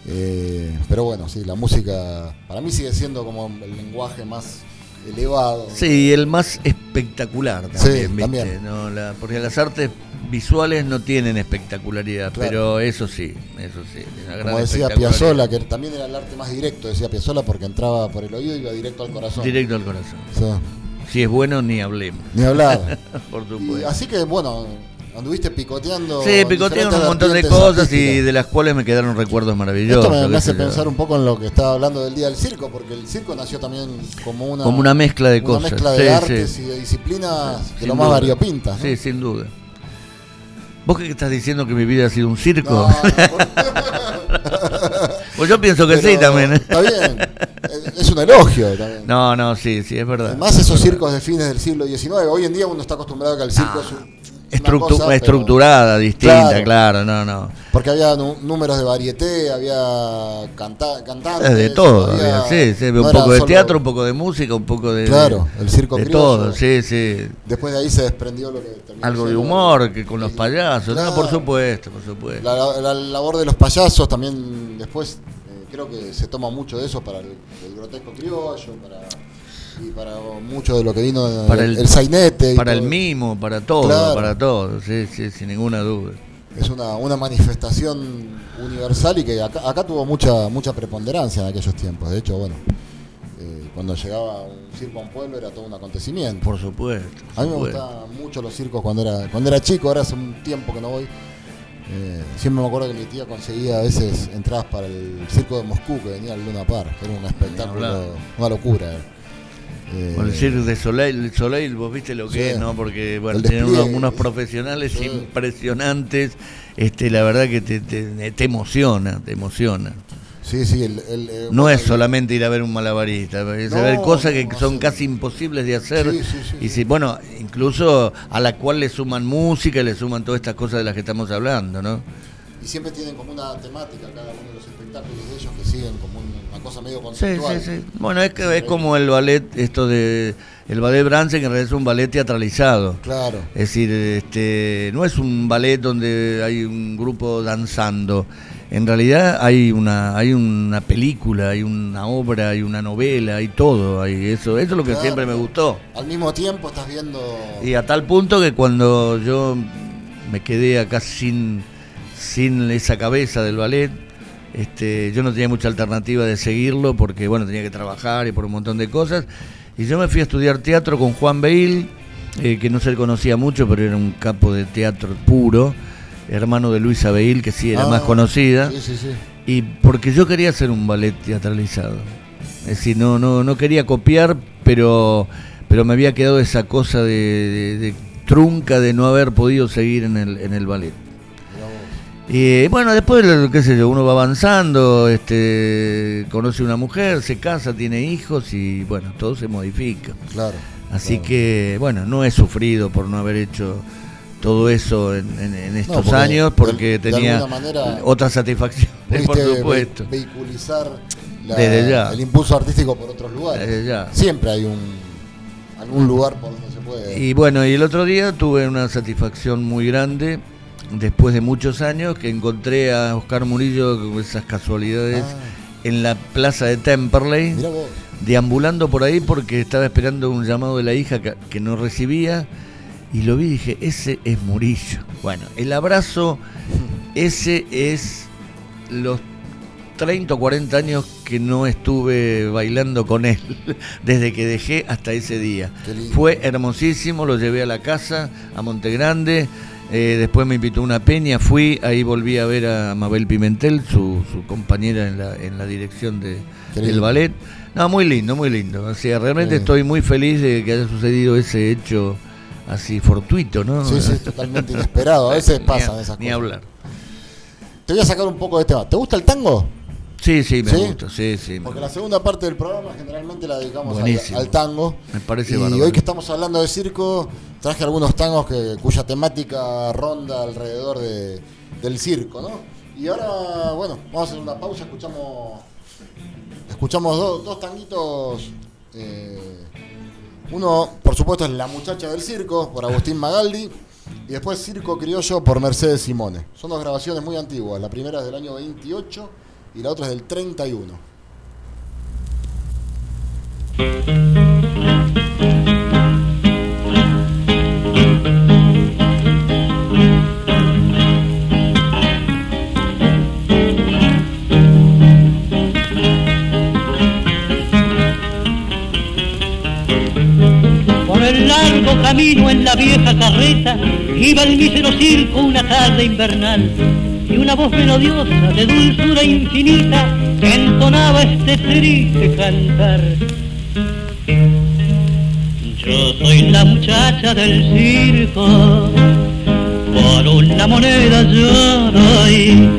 Eh, pero bueno, sí, la música para mí sigue siendo como el lenguaje más elevado. Sí, el más espectacular también, Sí, ¿viste? también. No, la- porque las artes visuales no tienen espectacularidad, Claro. pero eso sí, eso sí. una Como decía. Piazzolla, que también era el arte más directo, decía Piazzolla, porque entraba por el oído y iba directo al corazón. Directo al corazón. Sí, Si es bueno, ni hablemos, ni hablar. por Y supuesto. así que, bueno, anduviste picoteando. Sí, diferentes un montón de cosas y de las cuales me quedaron recuerdos maravillosos. Esto me, hace yo. pensar un poco en lo que estaba hablando del Día del Circo, porque el circo nació también como una, Como una mezcla de una cosas. mezcla de Sí, artes sí. y de disciplinas de lo más variopintas. ¿no? Sí, sin duda. ¿Vos qué estás diciendo que mi vida ha sido un circo? No, no, Pues yo pienso que pero sí también. Está bien. Es- un elogio también. No, no, sí, sí, es verdad. Además, esos circos de fines del siglo XIX, hoy en día uno está acostumbrado a que el circo es un- Estructu- cosa, pero- estructurada, distinta, Claro. claro, no, no. Porque había números de varieté, había canta- cantantes. Es de todo, había- sí, sí, no un poco de solo- teatro, un poco de música, un poco de... Claro, el circo De criollo. todo, sí, sí. Después de ahí se desprendió lo que terminó Algo de humor, que con los payasos, no, Claro. por supuesto, por supuesto. La, la- la labor de los payasos también después eh, creo que se toma mucho de eso para el, el grotesco criollo, para y para mucho de lo que vino de- Para el- el sainete. Para el mimo, para todo, Claro. para todo, sí, sí, sin ninguna duda. Es una, una manifestación universal y que acá, acá tuvo mucha mucha preponderancia en aquellos tiempos. De hecho, bueno, eh, cuando llegaba un circo a un pueblo era todo un acontecimiento. Por supuesto. A mí me gustaban mucho los circos cuando era, cuando era chico, ahora hace un tiempo que no voy. Eh, siempre me acuerdo que mi tía conseguía a veces entradas para el circo de Moscú que venía al Luna Park. Era un espectáculo, una locura. Eh, Con el Cirque de Soleil, Soleil, vos viste lo que Sí. es, ¿no? Porque, bueno, tienen unos, profesionales Sí. impresionantes, este, la verdad que te, te, te emociona, te emociona. Sí, sí, el, el, eh, No es solamente ir a ver un malabarista, es No, ver cosas que no, son sí. casi imposibles de hacer. Sí, sí, y sí. si, bueno, incluso a la cual le suman música, le suman todas estas cosas de las que estamos hablando, ¿no? Y siempre tienen como una temática cada uno de los espectáculos de ellos que siguen como un- una cosa medio Sí, conceptual. sí, sí. Bueno, es que es como el ballet, esto de el ballet Brance, que en realidad es un ballet teatralizado. Claro. Es decir, este, no es un ballet donde hay un grupo danzando. En realidad hay una, hay una película, hay una obra, hay una novela, hay todo. Hay eso, eso es lo que Claro. siempre me gustó. Al mismo tiempo estás viendo. Y a tal punto que cuando yo me quedé acá sin, sin esa cabeza del ballet, este, yo no tenía mucha alternativa de seguirlo porque bueno, tenía que trabajar y por un montón de cosas. Y yo me fui a estudiar teatro con Juan Beil, eh, que no se le conocía mucho, pero era un capo de teatro puro, hermano de Luisa Beil, que sí era Ah, más conocida. Sí, sí, sí. Y porque yo quería hacer un ballet teatralizado. Es decir, no, no, no quería copiar, pero, pero me había quedado esa cosa de, de- de trunca de no haber podido seguir en el, en el ballet. Y bueno, después, qué sé yo, uno va avanzando, este, conoce una mujer, se casa, tiene hijos y bueno, todo se modifica. Claro. Así claro. que, bueno, no he sufrido por no haber hecho todo eso en, en- en estos porque años porque de- tenía manera otras satisfacciones, por supuesto. ve- vehiculizar la- Desde ya. el impulso artístico por otros lugares. Desde ya. Siempre hay un algún lugar por donde se puede. Y bueno, y el otro día tuve una satisfacción muy grande, después de muchos años, que encontré a Oscar Murillo con esas casualidades Ah. en la plaza de Temperley, deambulando por ahí porque estaba esperando un llamado de la hija que, que no recibía, y lo vi y dije, ese es Murillo. Bueno, el abrazo, ese es los 30 o 40 años que no estuve bailando con él, desde que dejé hasta ese día. Fue hermosísimo, lo llevé a la casa, a Montegrande, eh, después me invitó una peña, fui, ahí volví a ver a Mabel Pimentel, su, su compañera en la, en la dirección de, del ballet. No, muy lindo, muy lindo. O sea, realmente Sí. estoy muy feliz de que haya sucedido ese hecho así fortuito, ¿no? Sí, sí, totalmente inesperado. A veces Ni pasan a- esas Ni cosas. hablar. Te voy a sacar un poco de tema. ¿Te gusta el tango? Sí, sí, me ¿Sí? gusta, sí, sí. Porque la segunda parte del programa generalmente la dedicamos al, tango. Me parece Y bárbaro. hoy que estamos hablando de circo, traje algunos tangos que, cuya temática ronda alrededor de- del circo, ¿no? Y ahora, bueno, vamos a hacer una pausa, escuchamos escuchamos dos, dos tanguitos. eh, uno, por supuesto, es La muchacha del circo, por Agustín Magaldi. Y después Circo Criollo por Mercedes Simone. Son dos grabaciones muy antiguas. La primera es del año 28 y la otra es del 31. Por el largo camino en la vieja carreta iba el mísero circo una tarde invernal y una voz melodiosa de dulzura infinita entonaba este triste cantar. Yo soy la muchacha del circo, por una moneda yo doy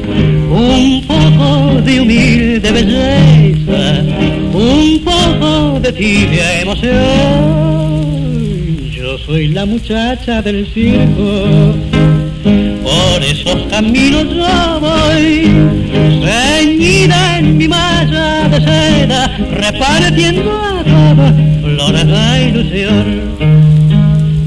un poco de humilde belleza, un poco de tibia emoción. Yo soy la muchacha del circo, por esos caminos yo voy, ceñida en mi malla de seda, repartiendo a todos flores de ilusión.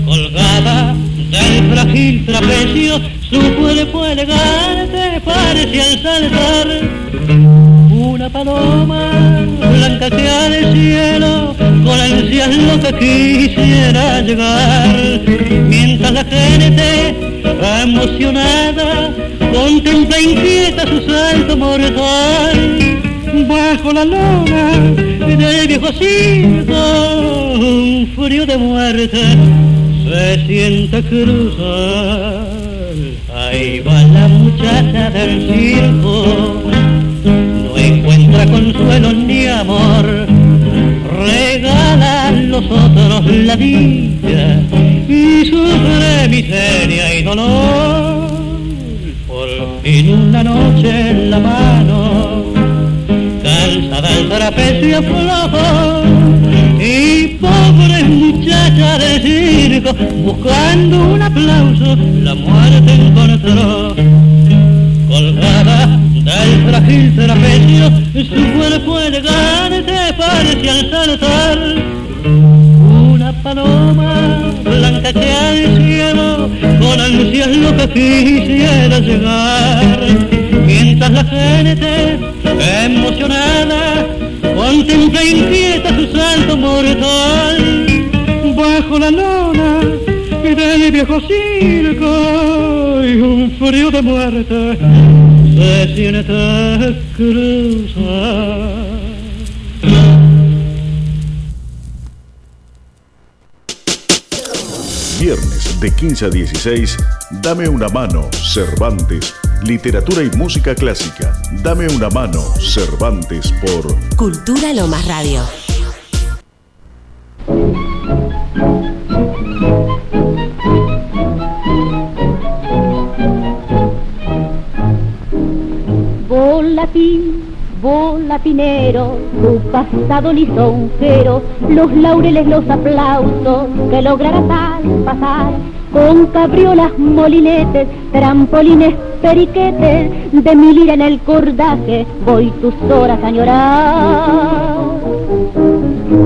Colgada del frágil trapecio, su cuerpo elegante parece al saltar una paloma blanca que al cielo con ansias lo que quisiera llegar, mientras la gente emocionada contempla inquieta su salto mortal. bajo la lona del viejo circo, un frío de muerte se siente cruzar. Ahí va la muchacha del circo, encuentra consuelo ni amor, regala los otros la dicha y sufre miseria y dolor. Por fin una noche en la mano, calza del trapecio flojo y pobre muchacha de circo, buscando un aplauso, la muerte encontró. Del frágil trapecio, su cuerpo elegante parece al saltar. Una paloma blanca que al cielo con ansias loca quisiera llegar. Mientras la gente emocionada contempla inquieta su salto mortal bajo la lona del viejo circo y un frío de muerte Viernes de 15 a 16, Dame una mano, Cervantes. Literatura y música clásica. Dame una mano, Cervantes por Cultura Lomas Radio. Volatín, volatinero, tu pasado lisonjero, los laureles, los aplausos que lograrás pasar, con cabriolas, molinetes, trampolines, periquetes, de mi lira en el cordaje, voy tus horas a añorar.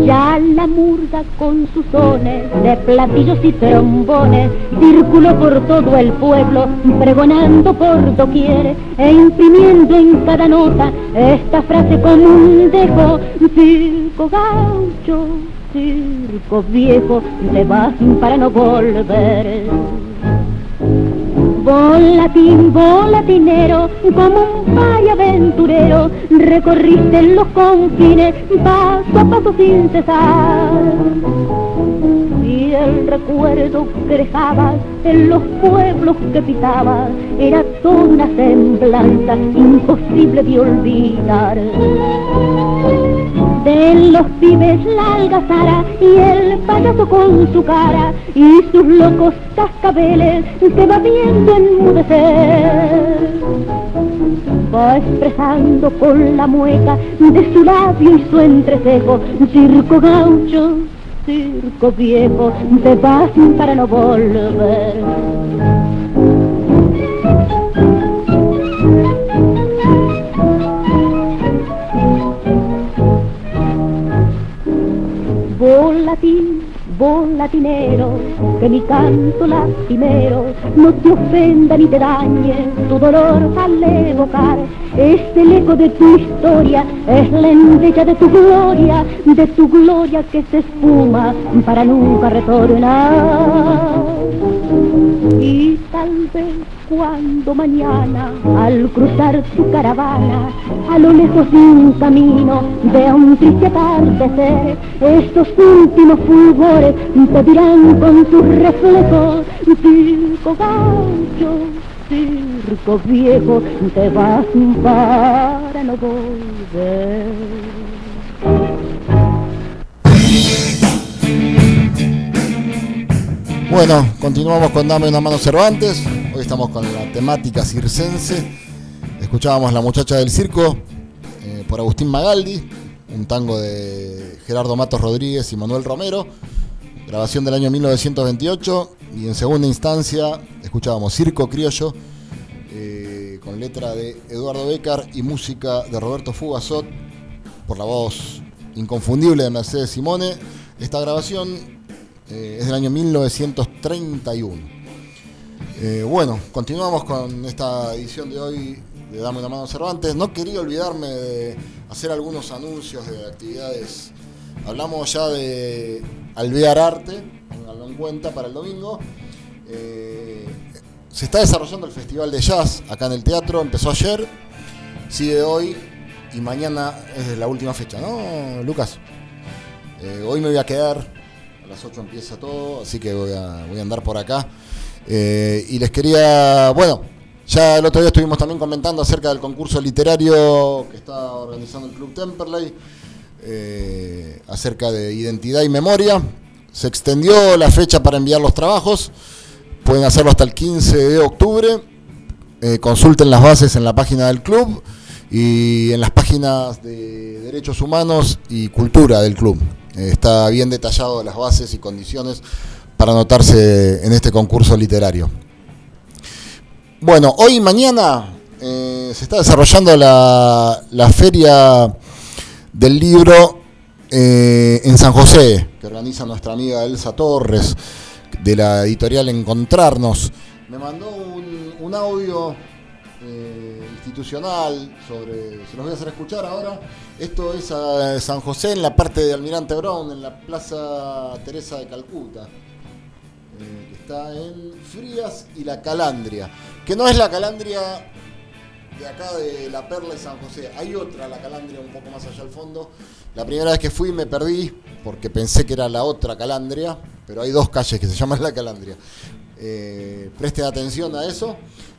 Ya la murga con sus sones de platillos y trombones circuló por todo el pueblo, pregonando por doquier e imprimiendo en cada nota esta frase común dejó circo gaucho, circo viejo, te vas para no volver. Volatín, volatinero, como un pari aventurero, recorriste los confines, paso a paso sin cesar. Y el recuerdo que dejabas en los pueblos que pisabas era toda una semblanza imposible de olvidar de los pibes la algazara y el payaso con su cara y sus locos cascabeles que va viendo enmudecer. Va expresando con la mueca de su labio y su entrecejo, circo gaucho, circo viejo, te vas para no volver. Volatín, volatinero, que mi canto lastimero no te ofenda ni te dañe tu dolor al evocar. Es el eco de tu historia, es la endecha de tu gloria, de tu gloria que se espuma para nunca retornar. Y tal vez cuando mañana al cruzar tu caravana a lo lejos de un camino vea un triste atardecer estos últimos fulgores te dirán con tus reflejos circo gaucho circo viejo te vas para no volver Bueno, continuamos con Dame una mano Cervantes. Hoy estamos con la temática circense. Escuchábamos La muchacha del circo eh, por Agustín Magaldi, un tango de Gerardo Matos Rodríguez y Manuel Romero, grabación del año 1928. Y en segunda instancia escuchábamos Circo Criollo, eh, con letra de Eduardo Becar y música de Roberto Fugazot, por la voz inconfundible de Mercedes Simone. Esta grabación eh, es del año 1931. Eh, bueno, continuamos con esta edición de hoy de Dame una mano Cervantes. No quería olvidarme de hacer algunos anuncios de actividades. Hablamos ya de Alvear Arte, tenganlo en cuenta para el domingo. Eh, se está desarrollando el Festival de Jazz acá en el teatro, empezó ayer, sigue hoy y mañana es la última fecha, ¿no, Lucas? Hoy me voy a quedar, a las 8 empieza todo, así que voy a, andar por acá. Eh, y les quería, bueno, ya el otro día estuvimos también comentando acerca del concurso literario que está organizando el Club Temperley, eh, acerca de identidad y memoria. Se extendió la fecha para enviar los trabajos, pueden hacerlo hasta el 15 de octubre. Eh, consulten las bases en la página del club y en las páginas de derechos humanos y cultura del club. Está bien detallado las bases y condiciones para anotarse en este concurso literario. Bueno, hoy y mañana eh, se está desarrollando la, la feria del libro eh, en San José, que organiza nuestra amiga Elsa Torres, de la editorial Encontrarnos. Me mandó un, un audio eh, institucional sobre, se los voy a hacer escuchar ahora. Esto es San José, en la parte de Almirante Brown, en la Plaza Teresa de Calcuta, eh, está en Frías y la Calandria, que no es la Calandria de acá de La Perla y San José. Hay otra, la Calandria, un poco más allá al fondo. La primera vez que fui me perdí porque pensé que era la otra Calandria, pero hay dos calles que se llaman la Calandria. Eh, presten atención a eso.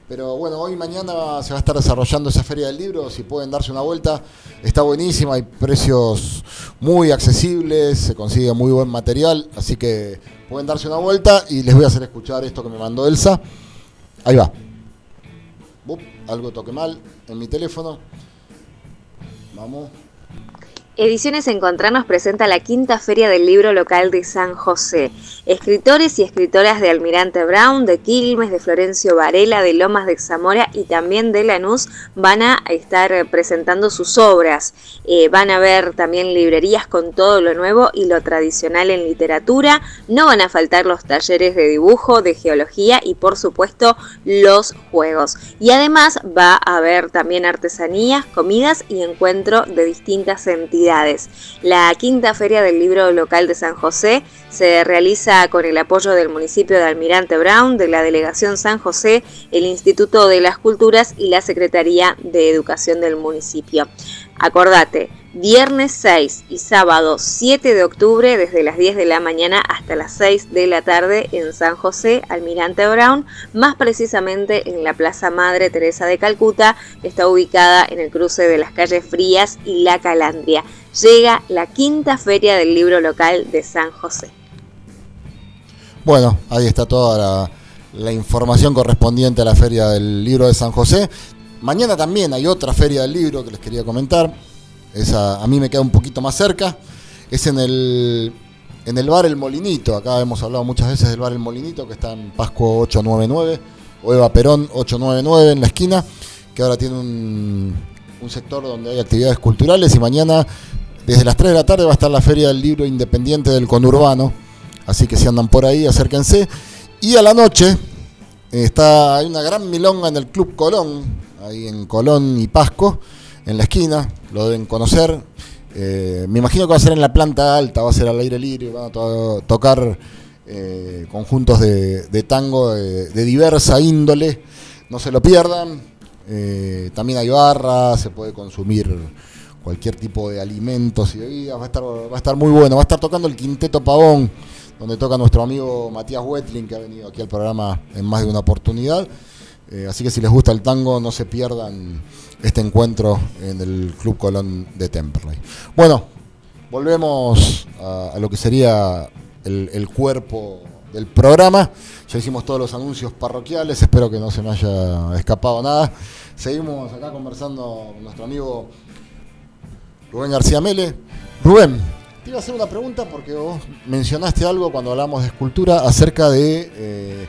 Pero bueno, hoy mañana se va a estar desarrollando esa feria del libro. Si pueden darse una vuelta, está buenísima. Hay precios muy accesibles, se consigue muy buen material. Así que pueden darse una vuelta y les voy a hacer escuchar esto que me mandó Elsa. Ahí va. Algo toque mal en mi teléfono. Vamos. Ediciones Encontrarnos presenta la quinta feria del libro local de San José. Escritores y escritoras de Almirante Brown, de Quilmes, de Florencio Varela, de Lomas de Zamora y también de Lanús van a estar presentando sus obras. Eh, van a ver también librerías con todo lo nuevo y lo tradicional en literatura. No van a faltar los talleres de dibujo, de geología y por supuesto los juegos. Y además va a haber también artesanías, comidas y encuentro de distintas entidades. La quinta feria del libro local de San José se realiza con el apoyo del municipio de Almirante Brown, de la Delegación San José, el Instituto de las Culturas y la Secretaría de Educación del municipio. Acordate, viernes 6 y sábado 7 de octubre desde las 10 de la mañana hasta las 6 de la tarde en San José, Almirante Brown, más precisamente en la Plaza Madre Teresa de Calcuta, que está ubicada en el cruce de las calles Frías y La Calandria. Llega la quinta feria del libro local de San José. Bueno, ahí está toda la, la información correspondiente a la feria del libro de San José. Mañana también hay otra feria del libro que les quería comentar. Esa a mí me queda un poquito más cerca. Es en el, en el bar El Molinito. Acá hemos hablado muchas veces del bar El Molinito, que está en Pascuo 899, o Eva Perón 899 en la esquina, que ahora tiene un, un sector donde hay actividades culturales. Y mañana, desde las 3 de la tarde, va a estar la feria del libro independiente del conurbano. Así que si andan por ahí, acérquense. Y a la noche está, hay una gran milonga en el Club Colón, ahí en Colón y Pasco, en la esquina, lo deben conocer. Eh, me imagino que va a ser en la planta alta, va a ser al aire libre, van a to- tocar eh, conjuntos de, tango de, diversa índole, no se lo pierdan. Eh, también hay barra, se puede consumir cualquier tipo de alimentos y bebidas, va a estar, va a estar muy bueno, va a estar tocando el Quinteto Pavón, donde toca nuestro amigo Matías Wetling, que ha venido aquí al programa en más de una oportunidad. Eh, así que si les gusta el tango, no se pierdan este encuentro en el Club Colón de Temperley. Bueno, volvemos a, lo que sería el, el cuerpo del programa. Ya hicimos todos los anuncios parroquiales, espero que no se me haya escapado nada. Seguimos acá conversando con nuestro amigo Rubén García Mele. Rubén, te iba a hacer una pregunta porque vos mencionaste algo cuando hablamos de escultura acerca de eh,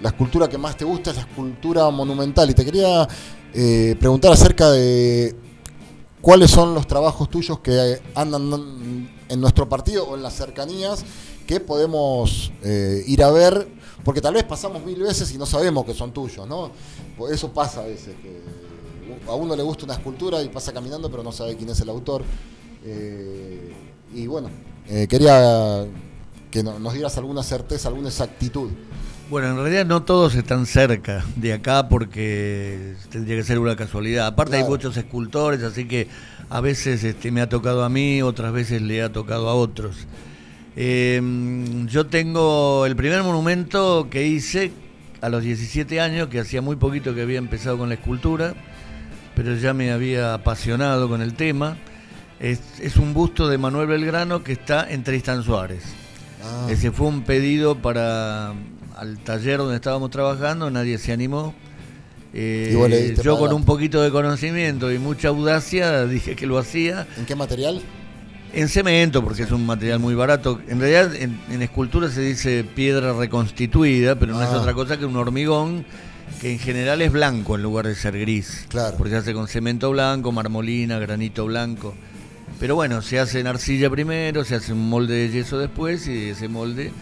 la escultura que más te gusta es la escultura monumental. Y te quería eh, preguntar acerca de cuáles son los trabajos tuyos que andan en nuestro partido o en las cercanías que podemos eh, ir a ver, porque tal vez pasamos mil veces y no sabemos que son tuyos, ¿no? Pues eso pasa a veces, a uno le gusta una escultura y pasa caminando pero no sabe quién es el autor. Eh, y bueno, quería que no- nos dieras alguna certeza, alguna exactitud. Bueno, en realidad no todos están cerca de acá porque tendría que ser una casualidad. Aparte hay muchos escultores, así que a veces este, me ha tocado a mí, otras veces le ha tocado a otros. Eh, yo tengo el primer monumento que hice a los 17 años, que hacía muy poquito que había empezado con la escultura, pero ya me había apasionado con el tema. Es, es un busto de Manuel Belgrano que está en Tristán Suárez. Ah, Ese fue un pedido para al taller donde estábamos trabajando, nadie se animó. Eh, yo con un poquito de conocimiento y mucha audacia dije que lo hacía ¿En qué material? en cemento, porque es un material muy barato. En realidad en, en escultura se dice piedra reconstituida, pero no es Ah. otra cosa que un hormigón que en general es blanco en lugar de ser gris. Claro. Porque se hace con cemento blanco, marmolina, granito blanco. Pero bueno, se hace en arcilla primero, se hace un molde de yeso después y ese molde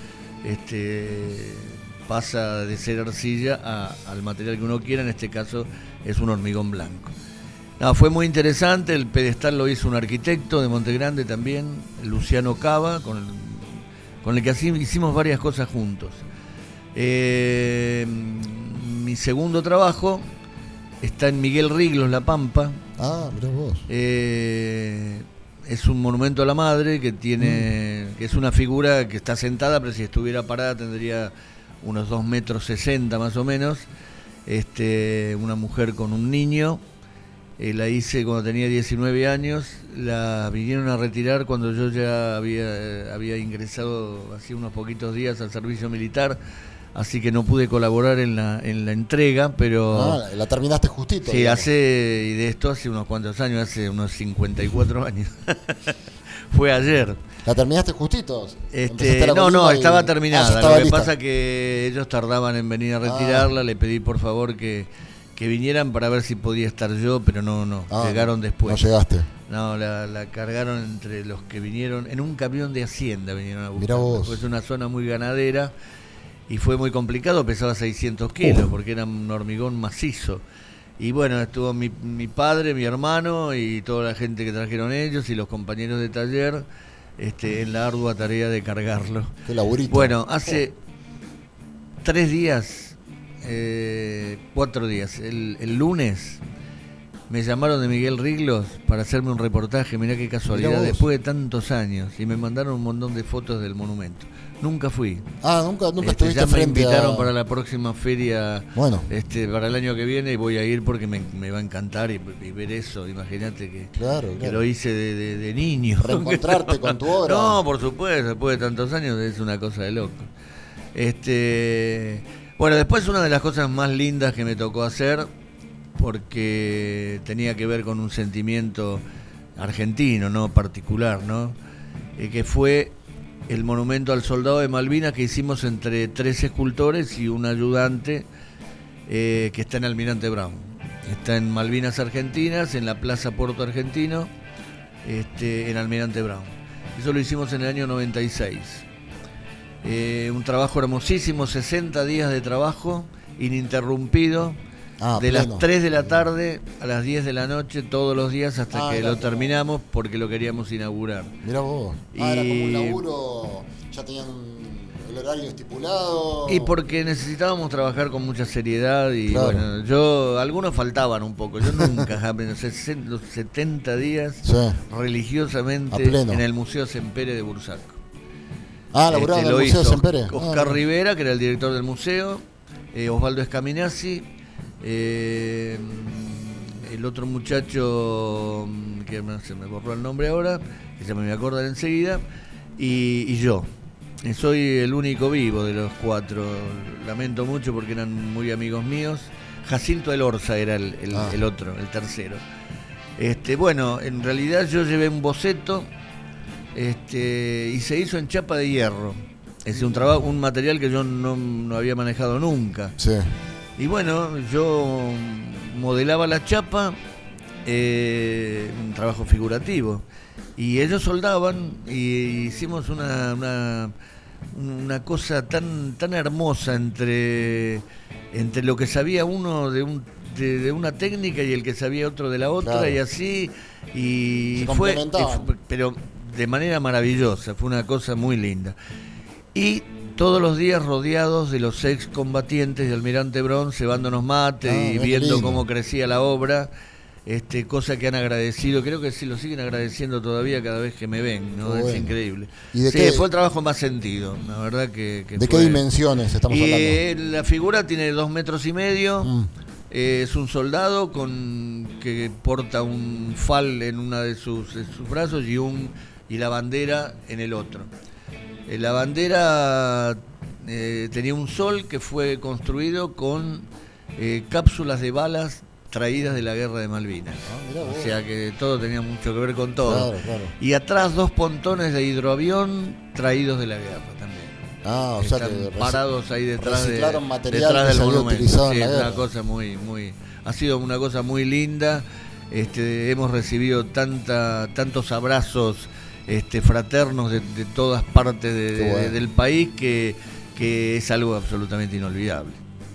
este, pasa de ser arcilla a- al material que uno quiera, en este caso es un hormigón blanco. No, fue muy interesante, el pedestal lo hizo un arquitecto de Montegrande también, Luciano Cava, con el, con el que así hicimos varias cosas juntos. Eh, mi segundo trabajo está en Miguel Riglos, La Pampa. Ah, mirá vos. Eh, es un monumento a la madre que tiene, que es una figura que está sentada, pero si estuviera parada tendría unos 2 metros 60 más o menos. Este, una mujer con un niño. Eh, la hice cuando tenía 19 años. La vinieron a retirar cuando yo ya había, había ingresado hace unos poquitos días al servicio militar. Así que no pude colaborar en la, en la entrega, pero... Ah, la terminaste justito. Sí, digamos. hace, y de esto hace unos cuantos años, hace unos 54 años. Fue ayer. ¿La terminaste justito? Empezaste Este, no, no, estaba Ah, terminada. estaba Lo que lista. pasa que ellos tardaban en venir a Ah. retirarla. Le pedí por favor que, que vinieran para ver si podía estar yo, pero no, no. Ah, llegaron después. No llegaste. No, la, la cargaron entre los que vinieron, en un camión de Hacienda vinieron a buscar. Mirá vos. Es una zona muy ganadera y fue muy complicado, pesaba 600 kilos porque era un hormigón macizo. Y bueno, estuvo mi, mi padre, mi hermano y toda la gente que trajeron ellos y los compañeros de taller este, en la ardua tarea de cargarlo. Qué laburito. Bueno, hace tres días, eh, cuatro días, el, el lunes me llamaron de Miguel Riglos para hacerme un reportaje, mirá qué casualidad, después de tantos años, y me mandaron un montón de fotos del monumento. Nunca fui. Ah, nunca, nunca Este, estuviste ya me frente invitaron a... para la próxima feria, Bueno. este, para el año que viene, y voy a ir porque me, me va a encantar y, y ver eso. Imagínate que, Claro, que claro. lo hice de, de- de niño. Reencontrarte con tu obra. No, por supuesto, después de tantos años es una cosa de loco. Este, bueno, después una de las cosas más lindas que me tocó hacer, porque tenía que ver con un sentimiento argentino, no particular, ¿no? Eh, que fue el monumento al soldado de Malvinas que hicimos entre tres escultores y un ayudante eh, que está en Almirante Brown. Está en Malvinas Argentinas, en la Plaza Puerto Argentino, este, en Almirante Brown. Eso lo hicimos en el año 96. Eh, un trabajo hermosísimo, 60 días de trabajo, ininterrumpido, Ah, de pleno. las 3 de la tarde a las 10 de la noche, todos los días hasta Ah, que lo terminamos porque lo queríamos inaugurar. Mirá vos. Ah, era como un Y- laburo, ya tenían el horario estipulado. Y porque necesitábamos trabajar con mucha seriedad y Claro. bueno, yo, algunos faltaban un poco, yo nunca, jamás, los sesen- los 70 días Sí. religiosamente en el Museo Sempere de Bursaco. Ah, laburaban Este, en lo el Museo hizo Sempere. Oscar Ah, Rivera, que era el director del museo, eh, Osvaldo Escaminazzi, eh, el otro muchacho, mm, que no se me borró el nombre ahora, que se me voy a acordar enseguida, y, y yo. Soy el único vivo de los cuatro. Lamento mucho porque eran muy amigos míos. Jacinto Elorza era el, el- Ah. el otro, el tercero. Este, bueno, en realidad yo llevé un boceto este, y se hizo en chapa de hierro. Es un trabajo, un material que yo no, no había manejado nunca. Sí. Y bueno, yo modelaba la chapa, eh, un trabajo figurativo. Y ellos soldaban y hicimos una, una, una cosa tan, tan hermosa entre, entre lo que sabía uno de, un, de, de una técnica y el que sabía otro de la otra Claro. y así. Y fue, y fue- pero de manera maravillosa, fue una cosa muy linda. Y todos los días rodeados de los excombatientes de Almirante Brown, cebándonos mate Ah, y viendo lindo. cómo crecía la obra. Este, cosa que han agradecido, creo que sí lo siguen agradeciendo todavía cada vez que me ven, ¿no? Es increíble. ¿Y de sí, qué- fue el trabajo más sentido, la verdad que, que ¿De qué dimensiones estamos y, hablando? eh, la figura tiene dos metros y medio. Mm. eh, es un soldado con que porta un fal en una de sus, de sus brazos y un y la bandera en el otro. Eh, la bandera eh, tenía un sol que fue construido con eh, cápsulas de balas traídas de la guerra de Malvinas. Ah. O sea que todo tenía mucho que ver con todo. Claro, claro. Y atrás dos pontones de hidroavión traídos de la guerra también. Ah, o sea que parados ahí detrás, de, detrás del monumento. Sí, es una cosa muy, muy, ha sido una cosa muy linda. Este, hemos recibido tanta, tantos abrazos este, fraternos de, de todas partes de- Qué de- bueno. del país que, que es algo absolutamente inolvidable.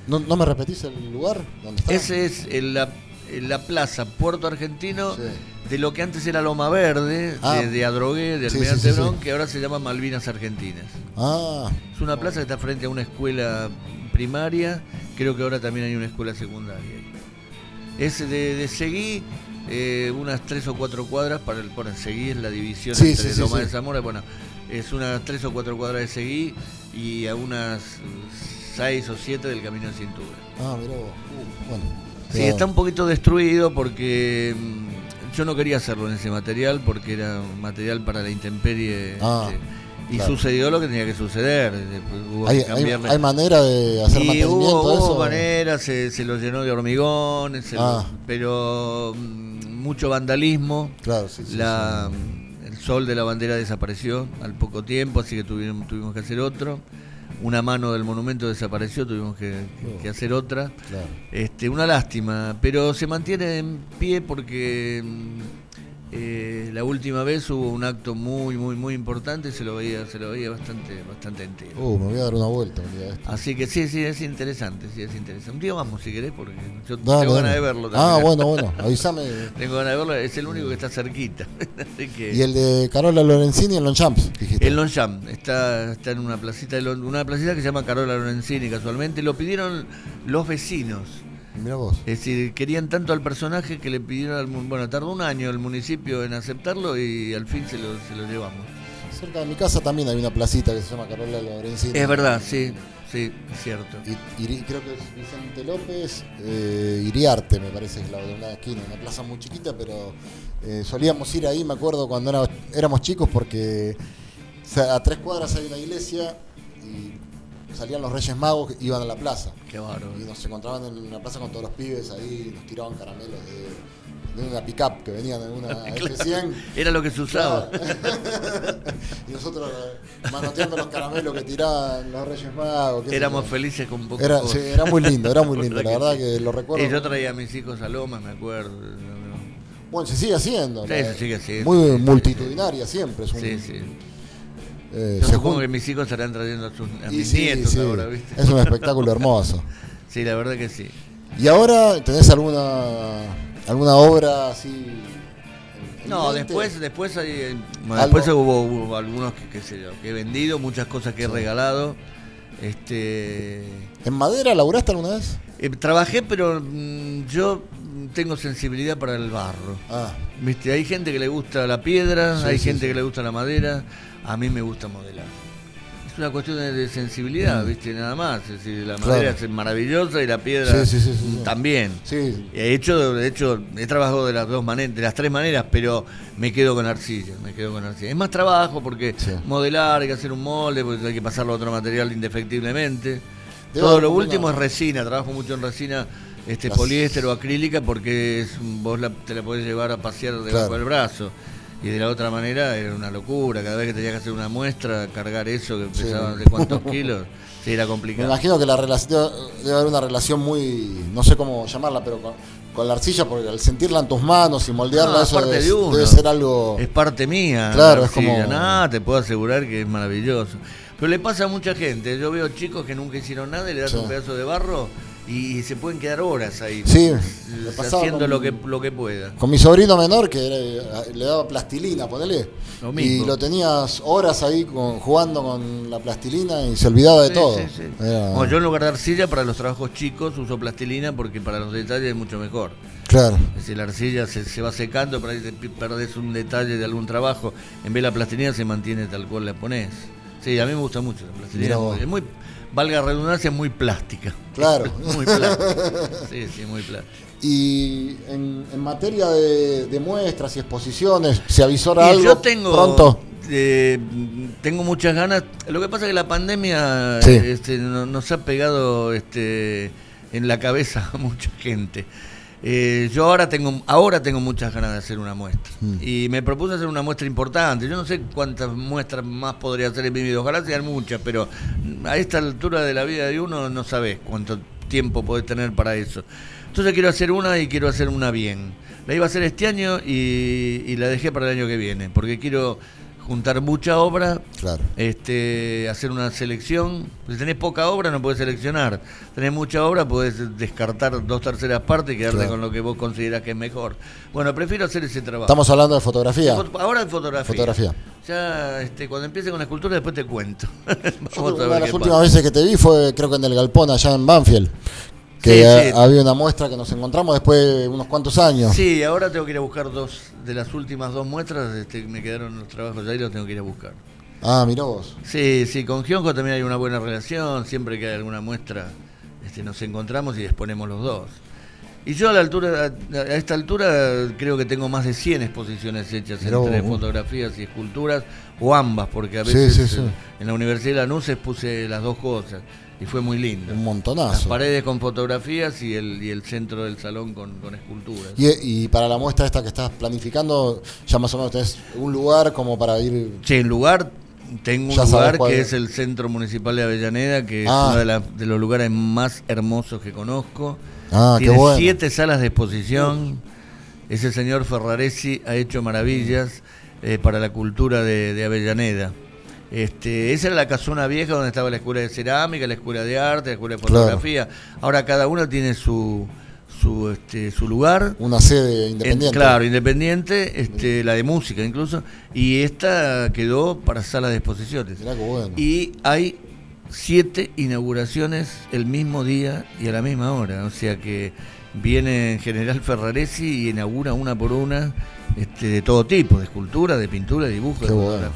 ¿No, no me repetís el lugar? ¿Dónde está? Ese es en la, en la plaza Puerto Argentino Sí. de lo que antes era Loma Verde, Ah. de, Adrogué, de Almirante sí, que ahora se llama Malvinas Argentinas. Ah, Es una plaza que está frente a una escuela primaria, creo que ahora también hay una escuela secundaria. Es de, de Seguí, eh, unas tres o cuatro cuadras, para el, bueno, Seguí es la división Sí, entre sí, Loma sí. de Zamora, bueno, es unas tres o cuatro cuadras de Seguí y a unas seis o siete del Camino de Cintura. ah, mirá vos. Uh, bueno. Sí, está un poquito destruido porque mm, yo no quería hacerlo en ese material porque era un material para la intemperie. Ah, este, y claro. sucedió lo que tenía que suceder. después hubo ¿Hay, que hay, cambiarle- hay manera de hacer y mantenimiento hubo, de hubo eso? manera, se, se lo llenó de se lo- Ah. pero mm, mucho vandalismo. Claro, sí, sí. La, sí. El sol de la bandera desapareció al poco tiempo, así que tuvimos, tuvimos que hacer otro. Una mano del monumento desapareció, tuvimos que, que hacer otra. Claro. Este, una lástima, pero se mantiene en pie porque mm, eh, la última vez hubo un acto muy, muy, muy importante se lo veía, se lo veía bastante, bastante entero. Uh, me voy a dar una vuelta un día de esto. Así que sí, sí, es interesante, sí, es interesante. Un día vamos si querés, porque yo Dale, tengo dale. ganas de verlo Ah, también. bueno, bueno, avísame. Tengo ganas de verlo, es el único que está cerquita. Así que... Y el de Carola Lorenzini en Longchamps, dijiste. El Longchamp está, está en una placita, de una placita que se llama Carola Lorenzini casualmente. Lo pidieron los vecinos. Mirá vos. Es decir, querían tanto al personaje que le pidieron al bueno, tardó un año el municipio en aceptarlo y al fin se lo, se lo llevamos. Cerca de mi casa también hay una placita que se llama Carola Lorenzini. Es verdad, sí, sí, es cierto. Y, creo que es Vicente López, eh, Iriarte, me parece es la de una esquina, una plaza muy chiquita, pero eh, solíamos ir ahí, me acuerdo cuando era- éramos chicos, porque o sea, a tres cuadras hay una iglesia y salían los Reyes Magos que iban a la plaza. Qué bárbaro. Y nos encontraban en la plaza con todos los pibes ahí, nos tiraban caramelos de, de una pick-up que venían en una F100. Era lo que se usaba. y nosotros eh, manoteando los caramelos que tiraban los Reyes Magos. Éramos felices con poco. Era, sí, era muy lindo, era muy lindo, la verdad que lo recuerdo. Y yo traía a mis hijos a Lomas, me acuerdo. Bueno, se sigue haciendo. Sí, se sigue haciendo, Muy sí, sí, multitudinaria siempre. Es un, Sí, sí. Eh, Yo se supongo jun- que mis hijos estarán trayendo a, sus, a mis sí, nietos sí, ahora, ¿viste? Es un espectáculo hermoso. Sí, la verdad que sí. ¿Y ahora tenés alguna alguna obra así? No, mente? después, después hay, eh, bueno, después hubo, hubo algunos que, sé yo, que he vendido, muchas cosas que he regalado. Este, ¿En madera laburaste alguna vez? eh, trabajé, pero mm, yo tengo sensibilidad para el barro. Ah, Viste, hay gente que le gusta la piedra, Sí, hay sí, gente sí. que le gusta la madera, a mí me gusta modelar. Es una cuestión de, sensibilidad, viste, nada más. Es decir, la Mm. Claro. madera es maravillosa y la piedra Sí, sí, también. sí. He hecho, de hecho, he trabajado de las dos maneras, de las tres maneras, pero me quedo con arcilla, me quedo con arcilla. Es más trabajo porque modelar, hay que hacer un molde, porque hay que pasarlo a otro material indefectiblemente. Todo lo último es resina, trabajo mucho en resina este poliéster o acrílica porque es, vos la- te la podés llevar a pasear debajo Claro. del brazo. Y de la otra manera era una locura, cada vez que tenías que hacer una muestra, cargar eso que Sí. pesaba de cuántos kilos, sí, era Me complicado. imagino que la relación debe, haber una relación muy, no sé cómo llamarla, pero con, con la arcilla, porque al sentirla en tus manos y moldearla, No, es eso parte debe, de uno. debe ser algo. Es parte mía. Claro, la es como-. Nada, te puedo asegurar que es maravilloso. Pero le pasa a mucha gente. Yo veo chicos que nunca hicieron nada y le das Sí. un pedazo de barro y se pueden quedar horas ahí. Sí, haciendo con- lo que lo que pueda. Con mi sobrino menor, que era- le daba plastilina, ponele. Lo y mismo. lo tenías horas ahí con- jugando con la plastilina y se olvidaba de Sí, todo. sí, sí. Era- Bueno, yo en lugar de arcilla para los trabajos chicos uso plastilina porque para los detalles es mucho mejor. Claro. Es decir, la arcilla se, se va secando, por ahí perdés un detalle de algún trabajo. En vez de la plastilina se mantiene tal cual la pones. Sí, a mí me gusta mucho la plastilina. Es muy- valga redundancia, es muy plástica. Claro. muy plástica. Sí, sí, muy plástica. Y en, en materia de, de muestras y exposiciones, ¿se avisora Y algo yo tengo pronto? eh, tengo muchas ganas. Lo que pasa es que la pandemia Sí. este, no- nos ha pegado este, en la cabeza a mucha gente. Eh, yo ahora tengo ahora tengo muchas ganas de hacer una muestra Mm. y me propuse hacer una muestra importante. Yo no sé cuántas muestras más podría hacer en mi vida, ojalá sean muchas, pero a esta altura de la vida de uno no sabes cuánto tiempo podés tener para eso. Entonces quiero hacer una y quiero hacer una bien. La iba a hacer este año y, y la dejé para el año que viene, porque quiero juntar mucha obra, Claro. este, hacer una selección. Si tenés poca obra no podés seleccionar. Tenés mucha obra, podés descartar dos terceras partes y quedarte Claro. con lo que vos considerás que es mejor. Bueno, prefiero hacer ese trabajo. Estamos hablando de fotografía. Fot- Ahora de fotografía. Fotografía. Ya este, cuando empiece con la escultura después te cuento. Yo Vamos creo a ver una de qué las últimas pasa. veces que te vi fue, creo que en el Galpón, allá en Banfield. Que Sí, ha- sí. había una muestra que nos encontramos después de unos cuantos años. Sí, ahora tengo que ir a buscar dos de las últimas dos muestras. Este, me quedaron los trabajos ahí, los tengo que ir a buscar. Ah, mirá vos. Sí, sí, con Gionco también hay una buena relación. Siempre que hay alguna muestra, este, nos encontramos y exponemos los dos. Y yo a la altura, a a esta altura, creo que tengo más de 100 exposiciones hechas Mirá entre vos. fotografías y esculturas, o ambas, porque a veces sí, eh, en la Universidad de Lanús expuse las dos cosas y fue muy lindo. Un Las montonazo. paredes con fotografías y el, y el centro del salón con, con esculturas. Y, y para la muestra esta que estás planificando, ya más o menos tenés un lugar como para ir. Sí, el lugar, tengo un lugar que es. es el Centro Municipal de Avellaneda, que es Ah. uno de, la- de los lugares más hermosos que conozco. Ah, qué Tiene bueno. siete salas de exposición. Ese señor Ferraresi ha hecho maravillas eh, para la cultura de, de Avellaneda. Este, esa era la casona vieja donde estaba la escuela de cerámica, la escuela de arte, la escuela de Claro. fotografía. Ahora cada uno tiene su, su, este, su lugar. Una sede En- independiente. claro, independiente, este, la de música incluso, y esta quedó para sala de exposiciones. Mirá qué bueno. Y hay siete inauguraciones el mismo día y a la misma hora, o sea que viene en General Ferraresi y inaugura una por una este, de todo tipo, de escultura, de pintura, de dibujo, Qué de bueno.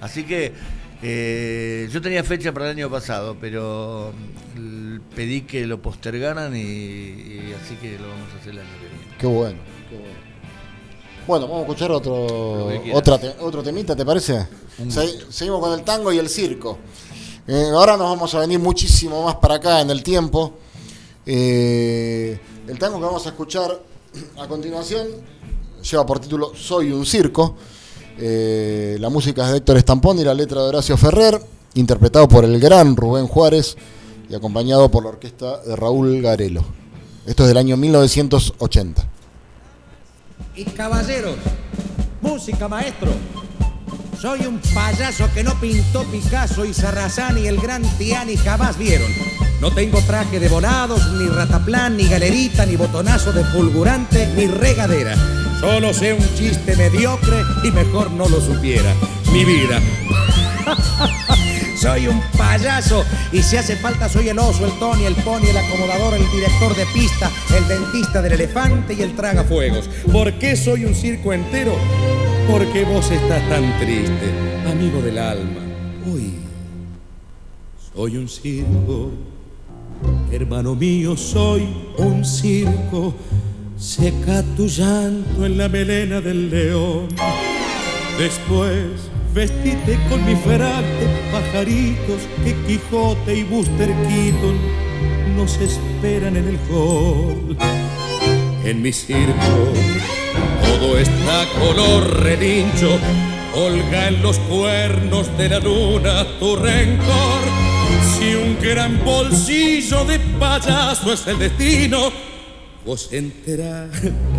Así que eh, yo tenía fecha para el año pasado, pero mm, pedí que lo postergaran y, y así que lo vamos a hacer el año que viene. Qué bueno, qué bueno. Bueno, vamos a escuchar otro, otra te- otro temita, ¿te parece? Se- seguimos con el tango y el circo. Eh, ahora nos vamos a venir muchísimo más para acá en el tiempo. Eh, el tango que vamos a escuchar a continuación lleva por título Soy un circo. Eh, la música es de Héctor Estampón y la letra de Horacio Ferrer, interpretado por el gran Rubén Juárez y acompañado por la orquesta de Raúl Garelo. Esto es del año 1980. Y caballeros, música maestro. Soy un payaso que no pintó Picasso y Sarrazán y el gran Tiani jamás vieron. No tengo traje de volados, ni rataplan, ni galerita, ni botonazo de fulgurante, ni regadera. Solo sé un chiste mediocre y mejor no lo supiera. Mi vida. Soy un payaso y si hace falta soy el oso, el Tony, el pony, el acomodador, el director de pista, el dentista del elefante y el tragafuegos. ¿Por qué soy un circo entero? Porque vos estás tan triste, amigo del alma. Uy, soy un circo, hermano mío, soy un circo. Seca tu llanto en la melena del león. Después vestite con mi frac pajaritos que Quijote y Buster Keaton nos esperan en el hall. En mi circo todo está color relincho, colga en los cuernos de la luna tu rencor. Si un gran bolsillo de payaso es el destino, vos enterá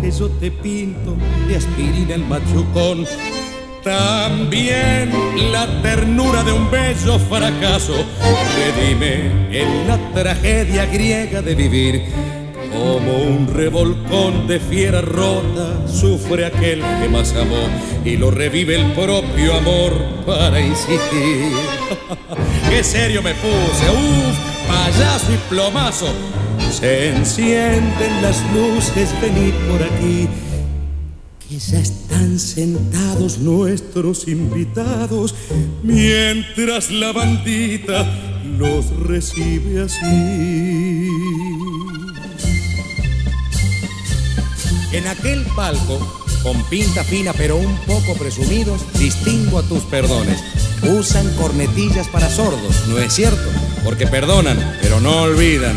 que yo te pinto de aspirina el machucón. También la ternura de un bello fracaso redime en la tragedia griega de vivir. Como un revolcón de fiera rota sufre aquel que más amó y lo revive el propio amor para insistir. Qué serio me puse, uff, payaso y plomazo. Se encienden las luces, venid por aquí. Que están sentados nuestros invitados mientras la bandita los recibe así. En aquel palco, con pinta fina pero un poco presumidos, distingo a tus perdones. Usan cornetillas para sordos, ¿no es cierto? Porque perdonan, pero no olvidan.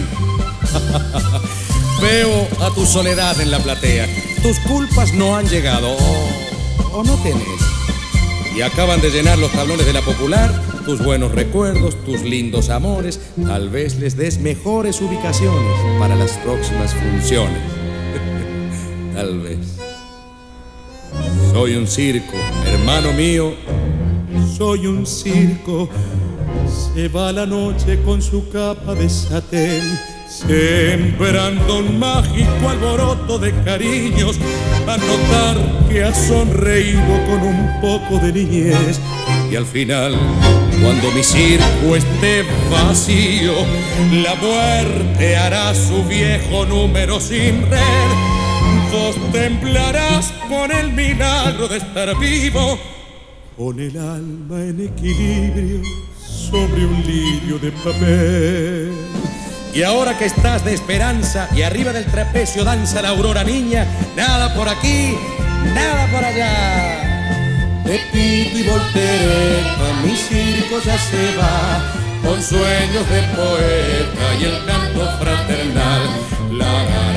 Veo a tu soledad en la platea. Tus culpas no han llegado o, o no tenés. Y acaban de llenar los tablones de la popular, tus buenos recuerdos, tus lindos amores. Tal vez les des mejores ubicaciones para las próximas funciones. Tal vez. Soy un circo, hermano mío. Soy un circo. Se va la noche con su capa de satén, sembrando un mágico alboroto de cariños, a notar que ha sonreído con un poco de niñez. Y al final, cuando mi circo esté vacío, la muerte hará su viejo número sin red. Vos temblarás por el milagro de estar vivo, con el alma en equilibrio sobre un lirio de papel. Y ahora que estás de esperanza y arriba del trapecio danza la aurora niña, nada por aquí, nada por allá. De pito y voltereta, mi circo ya se va, con sueños de poeta y el canto fraternal. La,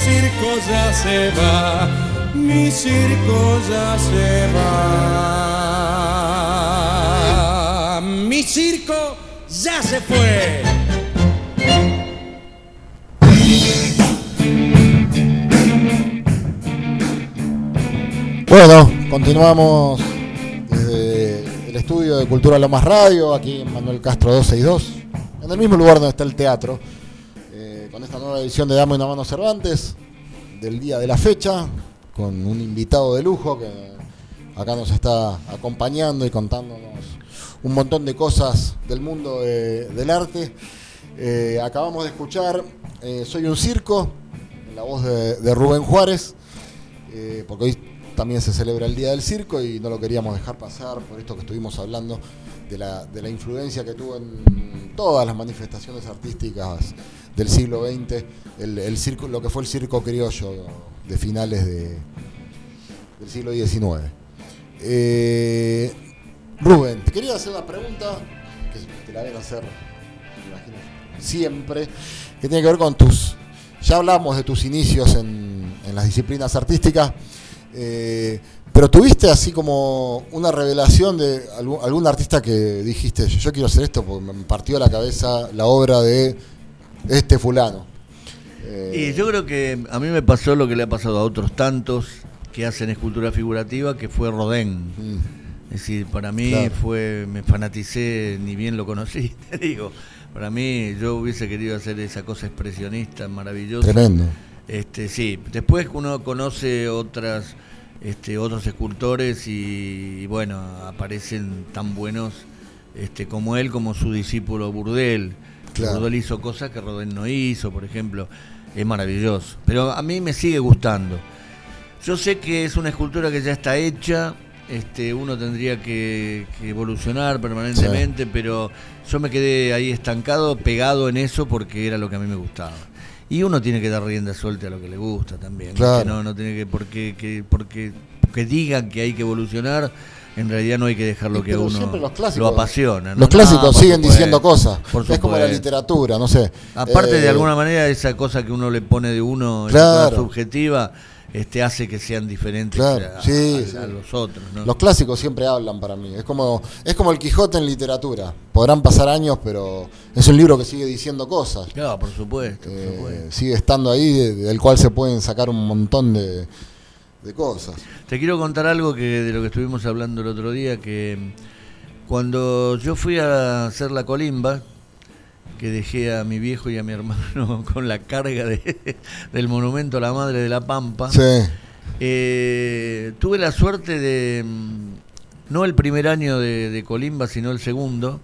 circo ya se va, mi circo ya se va. Mi circo ya se fue. Bueno, continuamos desde el estudio de Cultura Lomas Radio, aquí en Manuel Castro 262, en el mismo lugar donde está el teatro, con esta nueva edición de Dame una mano Cervantes, del día de la fecha, con un invitado de lujo que acá nos está acompañando y contándonos un montón de cosas del mundo de- del arte. Eh, acabamos de escuchar eh, Soy un circo, en la voz de, de Rubén Juárez, eh, porque hoy también se celebra el Día del Circo y no lo queríamos dejar pasar por esto que estuvimos hablando de la, de la influencia que tuvo en todas las manifestaciones artísticas del siglo XX, el, circo, lo que fue el circo criollo de finales de, del siglo XIX. Eh, Rubén, te quería hacer una pregunta que te la a hacer, siempre, que tiene que ver con tus. Ya hablamos de tus inicios en, en las disciplinas artísticas, eh, pero tuviste así como una revelación de algún, algún artista que dijiste, yo quiero hacer esto porque me partió la cabeza la obra de este fulano. Eh, Y yo creo que a mí me pasó lo que le ha pasado a otros tantos que hacen escultura figurativa, que fue Rodin. mm, Es decir, para mí Claro. fue, me fanaticé, ni bien lo conocí, te digo. Para mí, yo hubiese querido hacer esa cosa expresionista, maravillosa. Tremendo. Este, sí, después uno conoce otras, este, otros escultores y, y bueno, aparecen tan buenos este, como él, como su discípulo Burdel. Claro. Hizo cosas que Rodin no hizo, por ejemplo. Es maravilloso. Pero a mí me sigue gustando. Yo sé que es una escultura que ya está hecha, este, uno tendría que, que evolucionar permanentemente, pero yo me quedé ahí estancado, pegado en eso porque era lo que a mí me gustaba. Y uno tiene que dar rienda suelta a lo que le gusta también. Claro. ¿viste? No, no tiene que, porque, que, porque, porque digan que hay que evolucionar, en realidad no hay que dejar lo que a uno los clásicos- lo apasiona. ¿no? Los clásicos No, siguen diciendo cosas. Es como la literatura, no sé. Aparte Eh, de alguna manera esa cosa que uno le pone de uno, Claro. subjetiva, este, hace que sean diferentes Claro, a, sí, a- sí. a los otros. ¿no? Los clásicos siempre hablan para mí. Es como, es como el Quijote en literatura. Podrán pasar años, pero es un libro que sigue diciendo cosas. Claro, por supuesto. por Eh, supuesto. sigue estando ahí, de- del cual se pueden sacar un montón de, de cosas. Te quiero contar algo que de lo que estuvimos hablando el otro día, que mm, cuando yo fui a hacer la colimba, que dejé a mi viejo y a mi hermano con la carga de- del monumento a la Madre de la Pampa, Sí. eh, tuve la suerte de, mm, no el primer año de, de colimba, sino el segundo,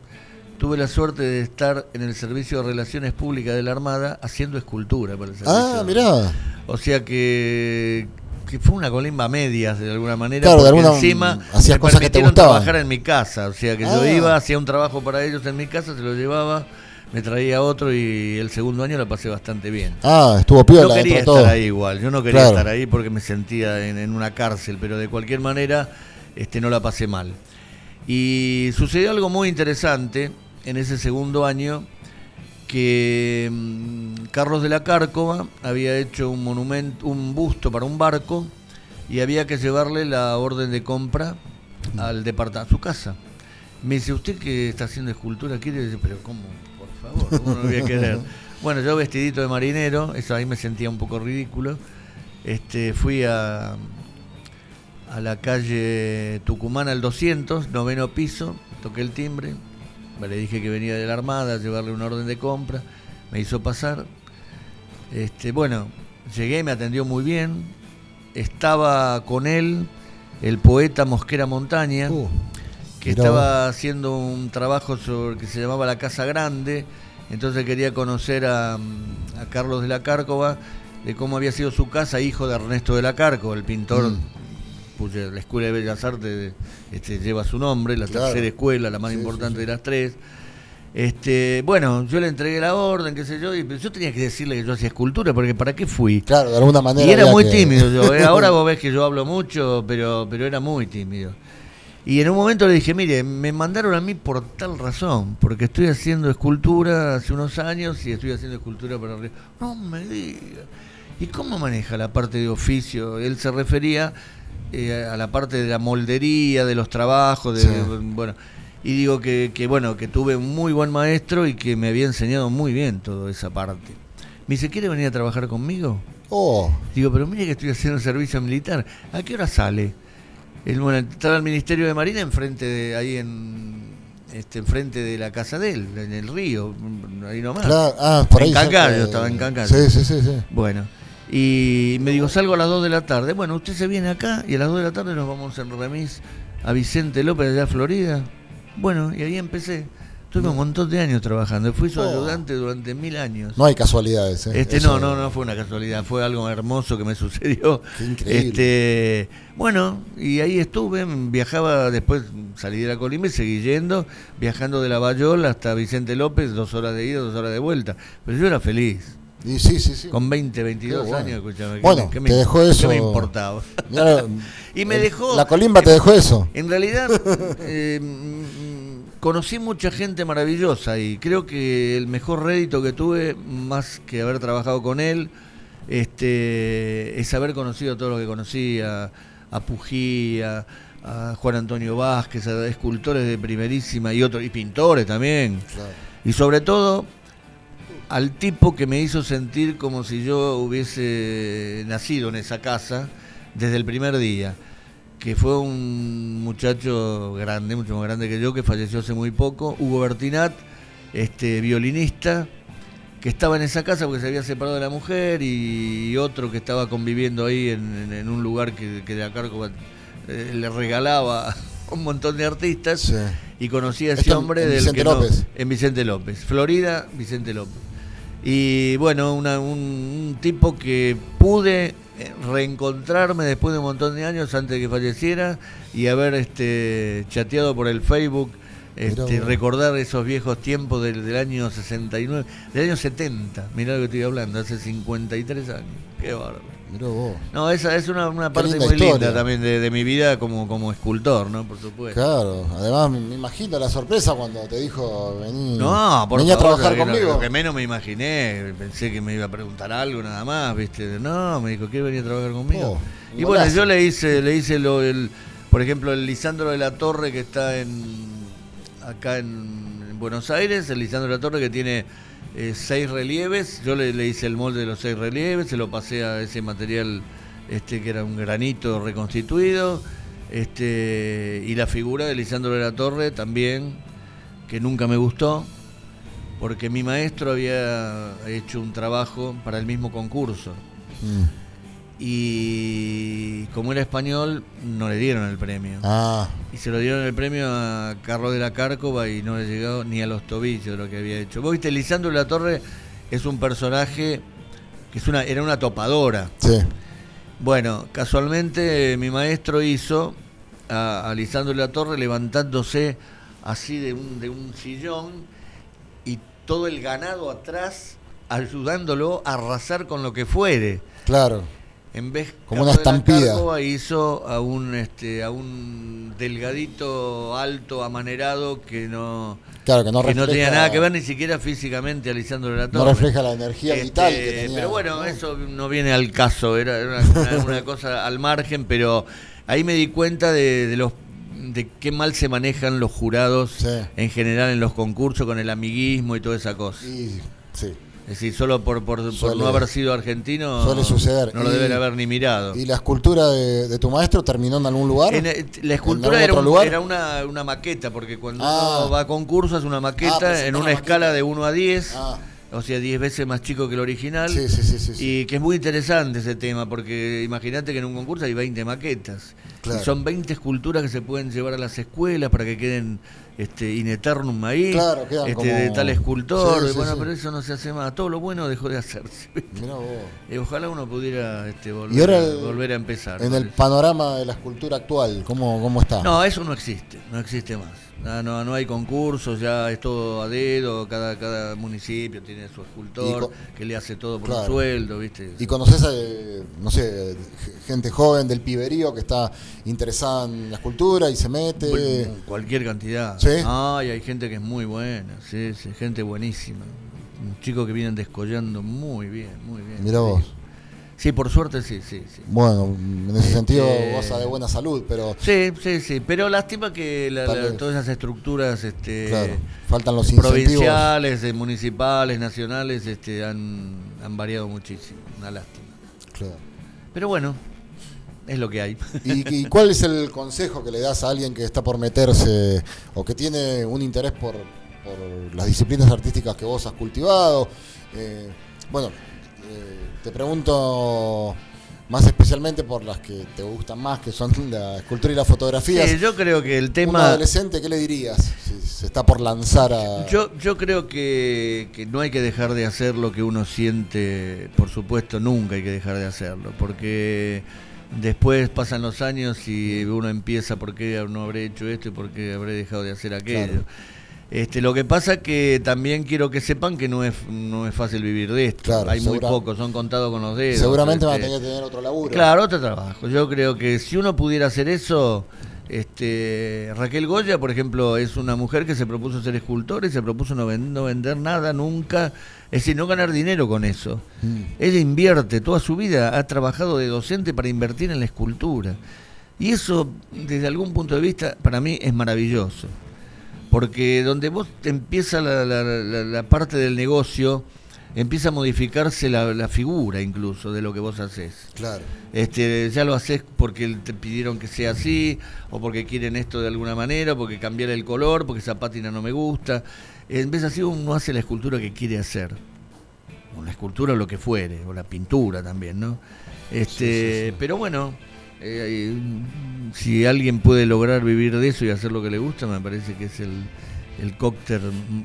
tuve la suerte de estar en el Servicio de Relaciones Públicas de la Armada haciendo escultura para el servicio. Ah, mirá. O sea que, que fue una colimba medias de alguna manera. Claro, de porque alguna- encima hacías me cosas que te permitieron gustaban. trabajar en mi casa. O sea que yo Ah. iba, hacía un trabajo para ellos en mi casa, se lo llevaba, me traía otro y el segundo año la pasé bastante bien. Ah, estuvo piola no dentro quería de estar todo. ahí igual, yo no quería Claro. estar ahí porque me sentía en, en una cárcel, pero de cualquier manera este, no la pasé mal. Y sucedió algo muy interesante en ese segundo año que mm, Carlos de la Cárcova había hecho un monumento, un busto para un barco y había que llevarle la orden de compra al departamento, a su casa. Me dice, ¿usted que está haciendo escultura quiere? Dice, pero ¿cómo? Por favor, ¿cómo no lo voy a querer? Bueno, yo vestidito de marinero, eso ahí me sentía un poco ridículo. Este, fui a, a la calle Tucumán al 200, noveno piso, toqué el timbre, le dije que venía de la Armada a llevarle una orden de compra, me hizo pasar. Este, bueno, llegué, me atendió muy bien, estaba con él el poeta Mosquera Montaña, Uh, que mirá estaba haciendo un trabajo sobre que se llamaba La Casa Grande, entonces quería conocer a, a Carlos de la Cárcova, de cómo había sido su casa, hijo de Ernesto de la Cárcova, el pintor, Mm. Cuya la Escuela de Bellas Artes este, lleva su nombre, la Claro. tercera escuela, la más Sí, importante sí. de las tres. Este, bueno, yo le entregué la orden, qué sé yo, y yo tenía que decirle que yo hacía escultura, porque ¿para qué fui? Claro, de alguna manera. Y era muy que- tímido yo. ¿eh? Ahora vos ves que yo hablo mucho, pero, pero era muy tímido. Y en un momento le dije, mire, me mandaron a mí por tal razón, porque estoy haciendo escultura hace unos años y estoy haciendo escultura para arriba. No me diga. ¿Y cómo maneja la parte de oficio? Él se refería eh, a la parte de la moldería, de los trabajos, de, Sí. bueno. Y digo que, que, bueno, que tuve un muy buen maestro y que me había enseñado muy bien toda esa parte. Me dice, ¿quiere venir a trabajar conmigo? Oh, Digo, pero mire que estoy haciendo servicio militar. ¿A qué hora sale? El, bueno, estaba el Ministerio de Marina enfrente de, ahí en, este, enfrente de la casa de él, en el río, ahí nomás. claro. Ah, por ahí. en de- yo estaba en Cancán. Sí, sí, sí. sí. Bueno, y me digo, salgo a las 2 de la tarde. Bueno, usted se viene acá y a las 2 de la tarde nos vamos en remis a Vicente López, allá a Florida. Bueno, y ahí empecé. Tuve un montón de años trabajando. Fui su Oh. ayudante durante mil años. No hay casualidades. ¿eh? Este Eso- no, no, no fue una casualidad, fue algo hermoso que me sucedió. Qué increíble. Este, bueno, y ahí estuve, viajaba después, salí de la Colima y seguí yendo, viajando de la Bayol hasta Vicente López, dos horas de ida, dos horas de vuelta. Pero yo era feliz, Y sí, sí, sí. con 20, 22 Qué bueno. años, escúchame. ¿qué Bueno, me- qué te dejó eso. ¿Qué me importaba? Mirá, Y me el- dejó- La colimba te dejó eso. En realidad, eh, conocí mucha gente maravillosa y creo que el mejor rédito que tuve, más que haber trabajado con él, este, es haber conocido a todos los que conocí, a, a Pují, a, a Juan Antonio Vázquez, a escultores de primerísima y otros, y pintores también. Claro. Y sobre todo al tipo que me hizo sentir como si yo hubiese nacido en esa casa desde el primer día, que fue un muchacho grande, mucho más grande que yo, que falleció hace muy poco, Hugo Bertinat, este violinista, que estaba en esa casa porque se había separado de la mujer y otro que estaba conviviendo ahí en, en- en un lugar que, que de acá eh, le regalaba un montón de artistas Sí. y conocí a ese Esto hombre en del Vicente que no- López. en Vicente López, Florida, Vicente López. Y bueno, una- un, un tipo que pude eh, reencontrarme después de un montón de años antes de que falleciera y haber este chateado por el Facebook Este, recordar esos viejos tiempos del, del año 69, del año 70, mirá lo que estoy hablando, hace 53 años. Qué bárbaro. Vos. No, esa es una, una parte linda muy historia. linda también de, de mi vida como, como escultor, ¿no? Por supuesto. Claro, además me imagino la sorpresa cuando te dijo vení, No, por vení a trabajar no- conmigo. Lo que menos me imaginé, pensé que me iba a preguntar algo nada más, ¿viste? No, me dijo, ¿quiere venir a trabajar conmigo? Oh, y bueno, yo le hice, le hice lo, el, por ejemplo, el Lisandro de la Torre que está en acá en, en Buenos Aires, el Lisandro de la Torre que tiene eh, seis relieves, yo le, hice el molde de los seis relieves, se lo pasé a ese material este que era un granito reconstituido, este y la figura de Lisandro de la Torre también, que nunca me gustó, porque mi maestro había hecho un trabajo para el mismo concurso. Mm. Y como era español, no le dieron el premio. Ah, Y se lo dieron el premio a Carlos de la Cárcova y no le llegó ni a los tobillos lo que había hecho. Vos viste, Lisandro de la Torre es un personaje que es una, era una topadora. sí. Bueno, casualmente eh, mi maestro hizo a, a Lisandro de la Torre levantándose así de un, de un sillón y todo el ganado atrás ayudándolo a arrasar con lo que fuere. Claro. En vez Como una estampida. Cárcova hizo a un este a un delgadito alto amanerado que no Claro, que no que no tenía nada que ver ni siquiera físicamente a Lisandro de la Torre. No refleja la energía Este, vital que tenía. Pero bueno, ¿no? eso no viene al caso, era era una, una- una cosa al margen, pero ahí me di cuenta de, de los de qué mal se manejan los jurados Sí. en general en los concursos con el amiguismo y toda esa cosa. Y, sí. Es decir, solo por, por, por Suele- no haber sido argentino suele suceder. no lo Y- deben haber ni mirado. ¿Y la escultura de, de tu maestro terminó en algún lugar? En, la ¿En escultura era, un- lugar? era una, una maqueta, porque cuando Ah. uno va a concurso es una maqueta Ah, presenta en una maqueta. escala de 1 a 10, Ah. o sea, 10 veces más chico que el original. Sí, sí, sí. Y que es muy interesante ese tema, porque imagínate que en un concurso hay 20 maquetas. Claro. Son 20 esculturas que se pueden llevar a las escuelas para que queden este, in eternum ahí. Claro, quedan este, como- De tal escultor. Sí, sí, bueno, sí. pero eso no se hace más. Todo lo bueno dejó de hacerse. Vos. Y ojalá uno pudiera este, volver, Y ahora a, el- volver a empezar. En el panorama de la escultura actual, ¿cómo, cómo está? No, eso no existe, no existe más. No, no, no hay concursos, ya es todo a dedo, cada, cada municipio tiene su escultor que le hace todo por Claro. un sueldo, ¿viste? ¿Y conoces, eh, no sé, g- gente joven del piberío que está interesada en la escultura y se mete? Bueno, cualquier cantidad. ¿Sí? Ay, hay gente que es muy buena, sí, sí, gente buenísima. Un chico que vienen descollando muy bien, muy bien. Mirá sí. vos. Sí, por suerte sí, sí, sí. Bueno, en ese sentido goza de buena salud, pero Sí, sí, sí, pero lástima que la- todas esas estructuras este, claro, faltan los provinciales, eh, municipales, nacionales, este, han, han variado muchísimo. Una lástima. Claro. Pero bueno, es lo que hay. ¿Y, y cuál es el consejo que le das a alguien que está por meterse o que tiene un interés por, por las disciplinas artísticas que vos has cultivado? Eh, bueno, eh, te pregunto más especialmente por las que te gustan más, que son la escultura y la fotografía. Sí, yo creo que el Un tema... adolescente, ¿qué le dirías si se está por lanzar a...? Yo, yo creo que, que no hay que dejar de hacer lo que uno siente, por supuesto, nunca hay que dejar de hacerlo, porque después pasan los años y uno empieza por qué no habré hecho esto y por qué habré dejado de hacer aquello. Claro. Este, lo que pasa que también quiero que sepan que no es, no es fácil vivir de esto. Claro, hay muy pocos, son contados con los dedos. Seguramente va a este, tener que tener otro laburo. Claro, otro trabajo. Yo creo que si uno pudiera hacer eso, este, Raquel Goya, por ejemplo, es una mujer que se propuso ser escultora y se propuso no, ven- no vender nada nunca, es decir, no ganar dinero con eso. Mm. Ella invierte toda su vida, ha trabajado de docente para invertir en la escultura. Y eso, desde algún punto de vista, para mí es maravilloso. Porque donde vos empieza la, la- la- la parte del negocio, empieza a modificarse la, la figura incluso de lo que vos haces. Claro. Este, ya lo haces porque te pidieron que sea así, o porque quieren esto de alguna manera, o porque cambiar el color, porque esa pátina no me gusta. En vez así uno hace la escultura que quiere hacer. O la escultura o lo que fuere, o la pintura también, ¿no? Este, Pero bueno, eh, si alguien puede lograr vivir de eso y hacer lo que le gusta, me parece que es el, el cóctel,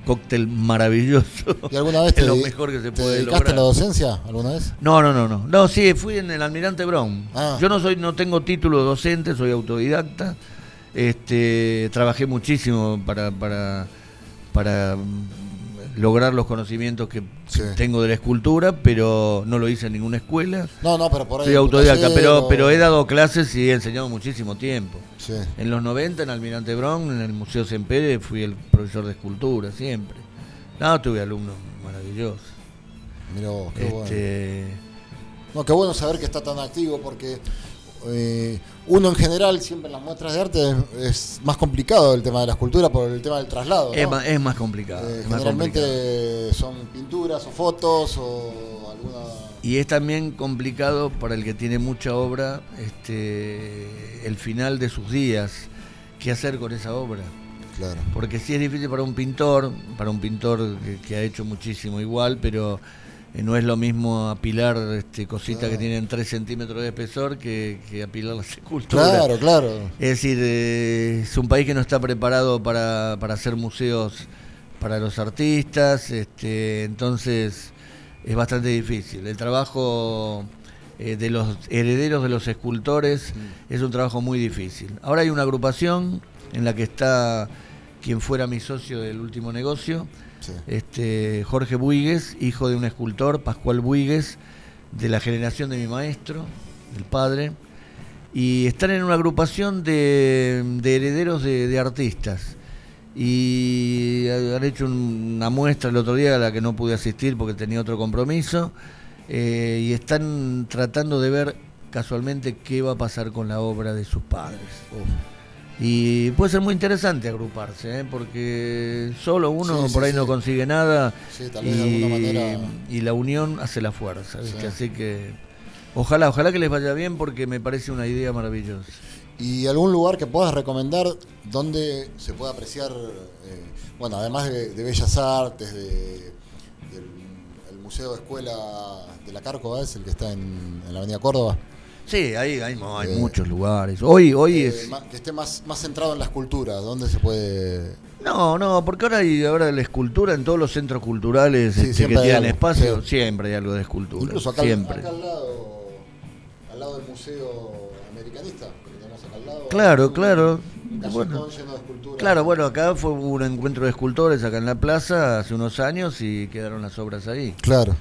cóctel maravilloso. ¿Y alguna vez te, es lo dedi- mejor que se te dedicaste lograr. a la docencia? ¿Alguna vez? No, no, no, no. No, sí, fui en el Almirante Brown. Ah. Yo no soy, no tengo título docente, soy autodidacta. Este, trabajé muchísimo para, para, para lograr los conocimientos que Sí. tengo de la escultura, pero no lo hice en ninguna escuela. No, no, pero por ahí. Soy autodidacta, pero, he dado clases y he enseñado muchísimo tiempo. Sí. En los 90 en Almirante Brown, en el Museo Sempere, fui el profesor de escultura siempre. No, tuve alumnos maravillosos. Mirá vos, qué bueno. Este, No, qué bueno saber que está tan activo porque eh, uno en general siempre en las muestras de arte es, es más complicado el tema de la escultura por el tema del traslado. es, más, es más complicado. Eh, es más complicado. generalmente son pinturas o fotos o alguna... Y es también complicado para el que tiene mucha obra este, el final de sus días. ¿Qué hacer con esa obra? Claro. Porque sí es difícil para un pintor, para un pintor que, que ha hecho muchísimo igual, pero no es lo mismo apilar este, cositas que tienen 3 centímetros de espesor que, que apilar las esculturas. Claro, claro. Es decir, eh, es un país que no está preparado para, para hacer museos para los artistas, este, entonces es bastante difícil. El trabajo eh, de los herederos de los escultores es un trabajo muy difícil. Ahora hay una agrupación en la que está quien fuera mi socio del último negocio, Sí. este, Jorge Buigues, hijo de un escultor, Pascual Buigues, de la generación de mi maestro, el padre, y están en una agrupación de, de herederos de, de artistas. Y han hecho una muestra el otro día a la que no pude asistir porque tenía otro compromiso, eh, y están tratando de ver casualmente qué va a pasar con la obra de sus padres. Y puede ser muy interesante agruparse, ¿eh? porque solo uno Sí, sí, por ahí sí. no consigue nada Sí, tal vez y, de alguna manera- y la unión hace la fuerza. Así que ojalá, ojalá que les vaya bien porque me parece una idea maravillosa. ¿Y algún lugar que puedas recomendar donde se pueda apreciar, eh, bueno, además de, de Bellas Artes, de, del el Museo de Escuela de la Cárcova, es el que está en, en la Avenida Córdoba? Sí, hay, hay, hay Eh, muchos lugares. Hoy, hoy Eh, es... que esté más, más centrado en la escultura, ¿dónde se puede...? No, no, porque ahora hay ahora la escultura en todos los centros culturales Sí, este, que tienen espacio, sí. siempre hay algo de escultura. Incluso acá, siempre. acá al lado, al lado del Museo Americanista, que tenemos acá al lado. Claro, claro. Bueno. de. Claro, bueno, acá fue un encuentro de escultores acá en la plaza hace unos años y quedaron las obras ahí. Claro.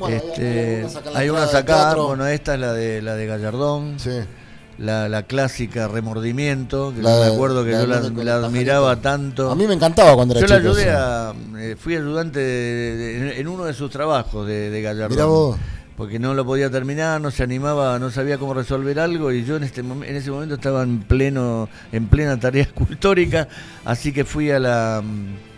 Bueno, Este, hay la acá, teatro. bueno, esta es la de la de Gallardón, Sí. la, la clásica Remordimiento, que La yo de- me acuerdo que la yo la, la admiraba tanto. A mí me encantaba cuando era Yo la chico. ayudé sí. a. eh, fui ayudante de- de- en uno de sus trabajos de, de Gallardón. Mirá vos. Porque no lo podía terminar, no se animaba, no sabía cómo resolver algo y yo en este en ese momento estaba en pleno en plena tarea escultórica, así que fui a la mm,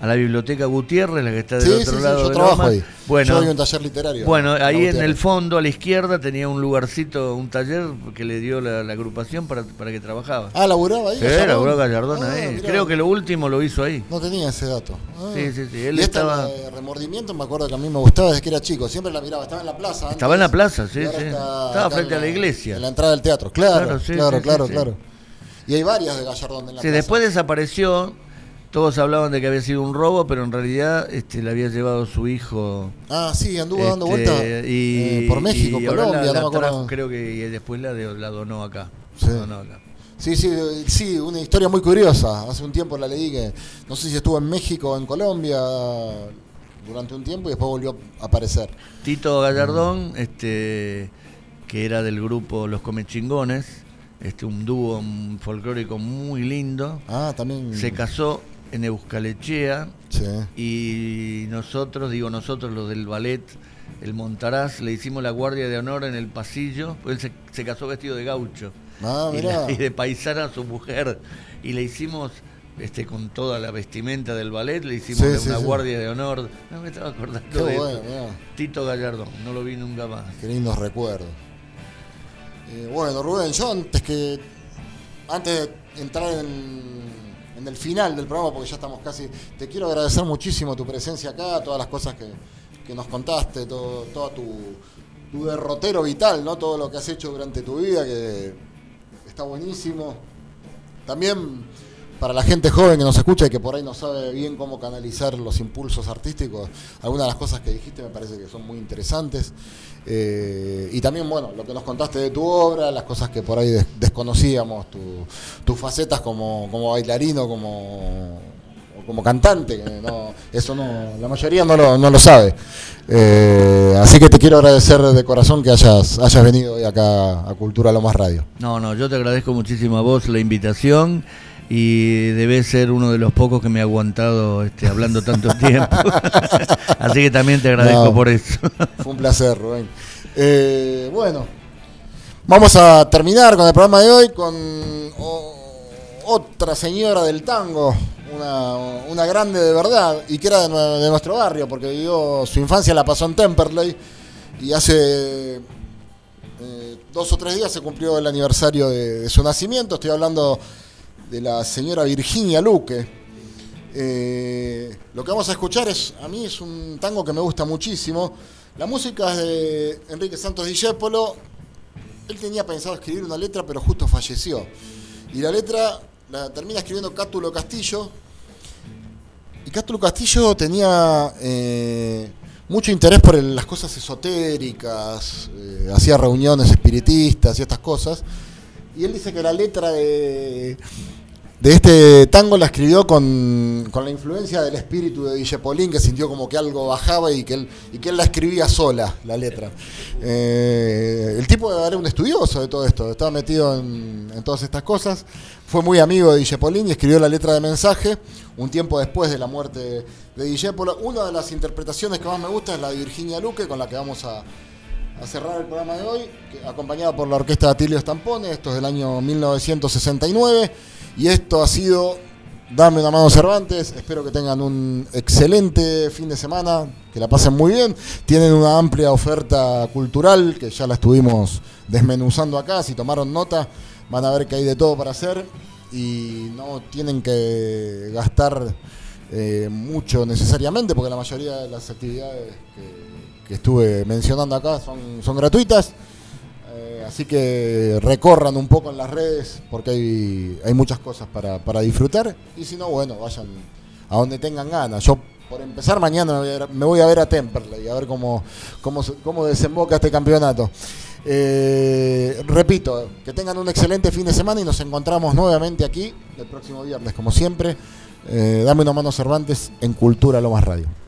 a la biblioteca Gutiérrez, la que está del Sí, otro sí, sí, lado yo de trabajo Lomas. ahí. Bueno, Yo doy un taller literario. bueno, ahí en el fondo a la izquierda tenía un lugarcito, un taller que le dio la, la agrupación para, para que trabajaba. Ah, laburaba ahí. Sí, Gallardón? laburó Gallardón Ah, ahí. mirá. Creo que lo último lo hizo ahí. No tenía ese dato. Ah. Sí, sí, sí, él y esta estaba- de remordimiento me acuerdo que a mí me gustaba desde que era chico. Siempre la miraba. Estaba en la plaza. antes, Estaba en la plaza, sí, sí. está Estaba frente en a la iglesia. En la entrada del teatro. Claro, Claro, claro, claro. Y hay varias de Gallardón en la Sí, plaza. después desapareció. Todos hablaban de que había sido un robo, pero en realidad este, le había llevado su hijo. Ah, sí, anduvo dando este, vueltas y, eh, por México, y Colombia, la- no la me acuerdo. trajo, creo que y después la, de- la donó acá. Sí. La donó acá. Sí, sí, sí, una historia muy curiosa. Hace un tiempo la leí que no sé si estuvo en México o en Colombia durante un tiempo y después volvió a aparecer. Tito Gallardón, este, que era del grupo Los Comechingones, este, un dúo folclórico muy lindo, Ah, también. se casó en Euskalechea Sí. y nosotros, digo nosotros los del ballet, el Montaraz, le hicimos la guardia de honor en el pasillo, pues él se, se casó vestido de gaucho Ah, y, mirá. la- y de paisana a su mujer y le hicimos este con toda la vestimenta del ballet, le hicimos Sí, una sí. guardia de honor. No me estaba acordando Qué de bueno. Tito Gallardón, no lo vi nunca más. Qué lindos recuerdos. Eh, bueno, Rubén, yo antes que. Antes de entrar en, en el final del programa, porque ya estamos casi. Te quiero agradecer muchísimo tu presencia acá, todas las cosas que, que nos contaste, todo, tu, tu derrotero vital, ¿no? Todo lo que has hecho durante tu vida, que está buenísimo. También para la gente joven que nos escucha y que por ahí no sabe bien cómo canalizar los impulsos artísticos, algunas de las cosas que dijiste me parece que son muy interesantes. Eh, y también, bueno, lo que nos contaste de tu obra, las cosas que por ahí des- desconocíamos, tu- tus facetas como, bailarino, como, como cantante, que no- eso no, la mayoría no lo, no lo sabe. Eh, así que te quiero agradecer de corazón que hayas, hayas venido hoy acá a Cultura Lo Más Radio. No, no, yo te agradezco muchísimo a vos la invitación y debes ser uno de los pocos que me ha aguantado este, hablando tanto tiempo. Así que también te agradezco No. por eso. Fue un placer, Rubén. Eh, bueno, vamos a terminar con el programa de hoy con otra señora del tango, una, una grande de verdad, y que era de, nue- de nuestro barrio, porque vivió su infancia la pasó en Temperley, y hace eh, dos o tres días se cumplió el aniversario de, de su nacimiento. Estoy hablando de la señora Virginia Luque. Eh, lo que vamos a escuchar es, a mí es un tango que me gusta muchísimo. La música es de Enrique Santos Discépolo. Él tenía pensado escribir una letra, pero justo falleció. Y la letra la termina escribiendo Cátulo Castillo. Y Cátulo Castillo tenía eh, mucho interés por las cosas esotéricas, eh, hacía reuniones espiritistas y estas cosas. Y él dice que la letra de, de este tango la escribió con, con la influencia del espíritu de Villepolín, que sintió como que algo bajaba y que él, y que él la escribía sola, la letra. Eh, el tipo era un estudioso de todo esto, estaba metido en, todas estas cosas. Fue muy amigo de Villepolín y escribió la letra de mensaje un tiempo después de la muerte de Discépolo. Una de las interpretaciones que más me gusta es la de Virginia Luque, con la que vamos a, a cerrar el programa de hoy, acompañada por la orquesta de Atilio Stampone, esto es del año 1969, y esto ha sido Dame una mano Cervantes, espero que tengan un excelente fin de semana, que la pasen muy bien, tienen una amplia oferta cultural que ya la estuvimos desmenuzando acá, si tomaron nota van a ver que hay de todo para hacer. Y no tienen que gastar eh, mucho necesariamente, porque la mayoría de las actividades que, estuve mencionando acá son gratuitas. Así que recorran un poco en las redes, porque hay, muchas cosas para, disfrutar. Y si no, bueno, vayan a donde tengan ganas. Yo, por empezar, mañana me voy a ver, a, ver a Temperley, a ver cómo, cómo, cómo desemboca este campeonato. Eh, repito, que tengan un excelente fin de semana y nos encontramos nuevamente aquí el próximo viernes, como siempre. Eh, dame una mano Cervantes en Cultura Lo Más Radio.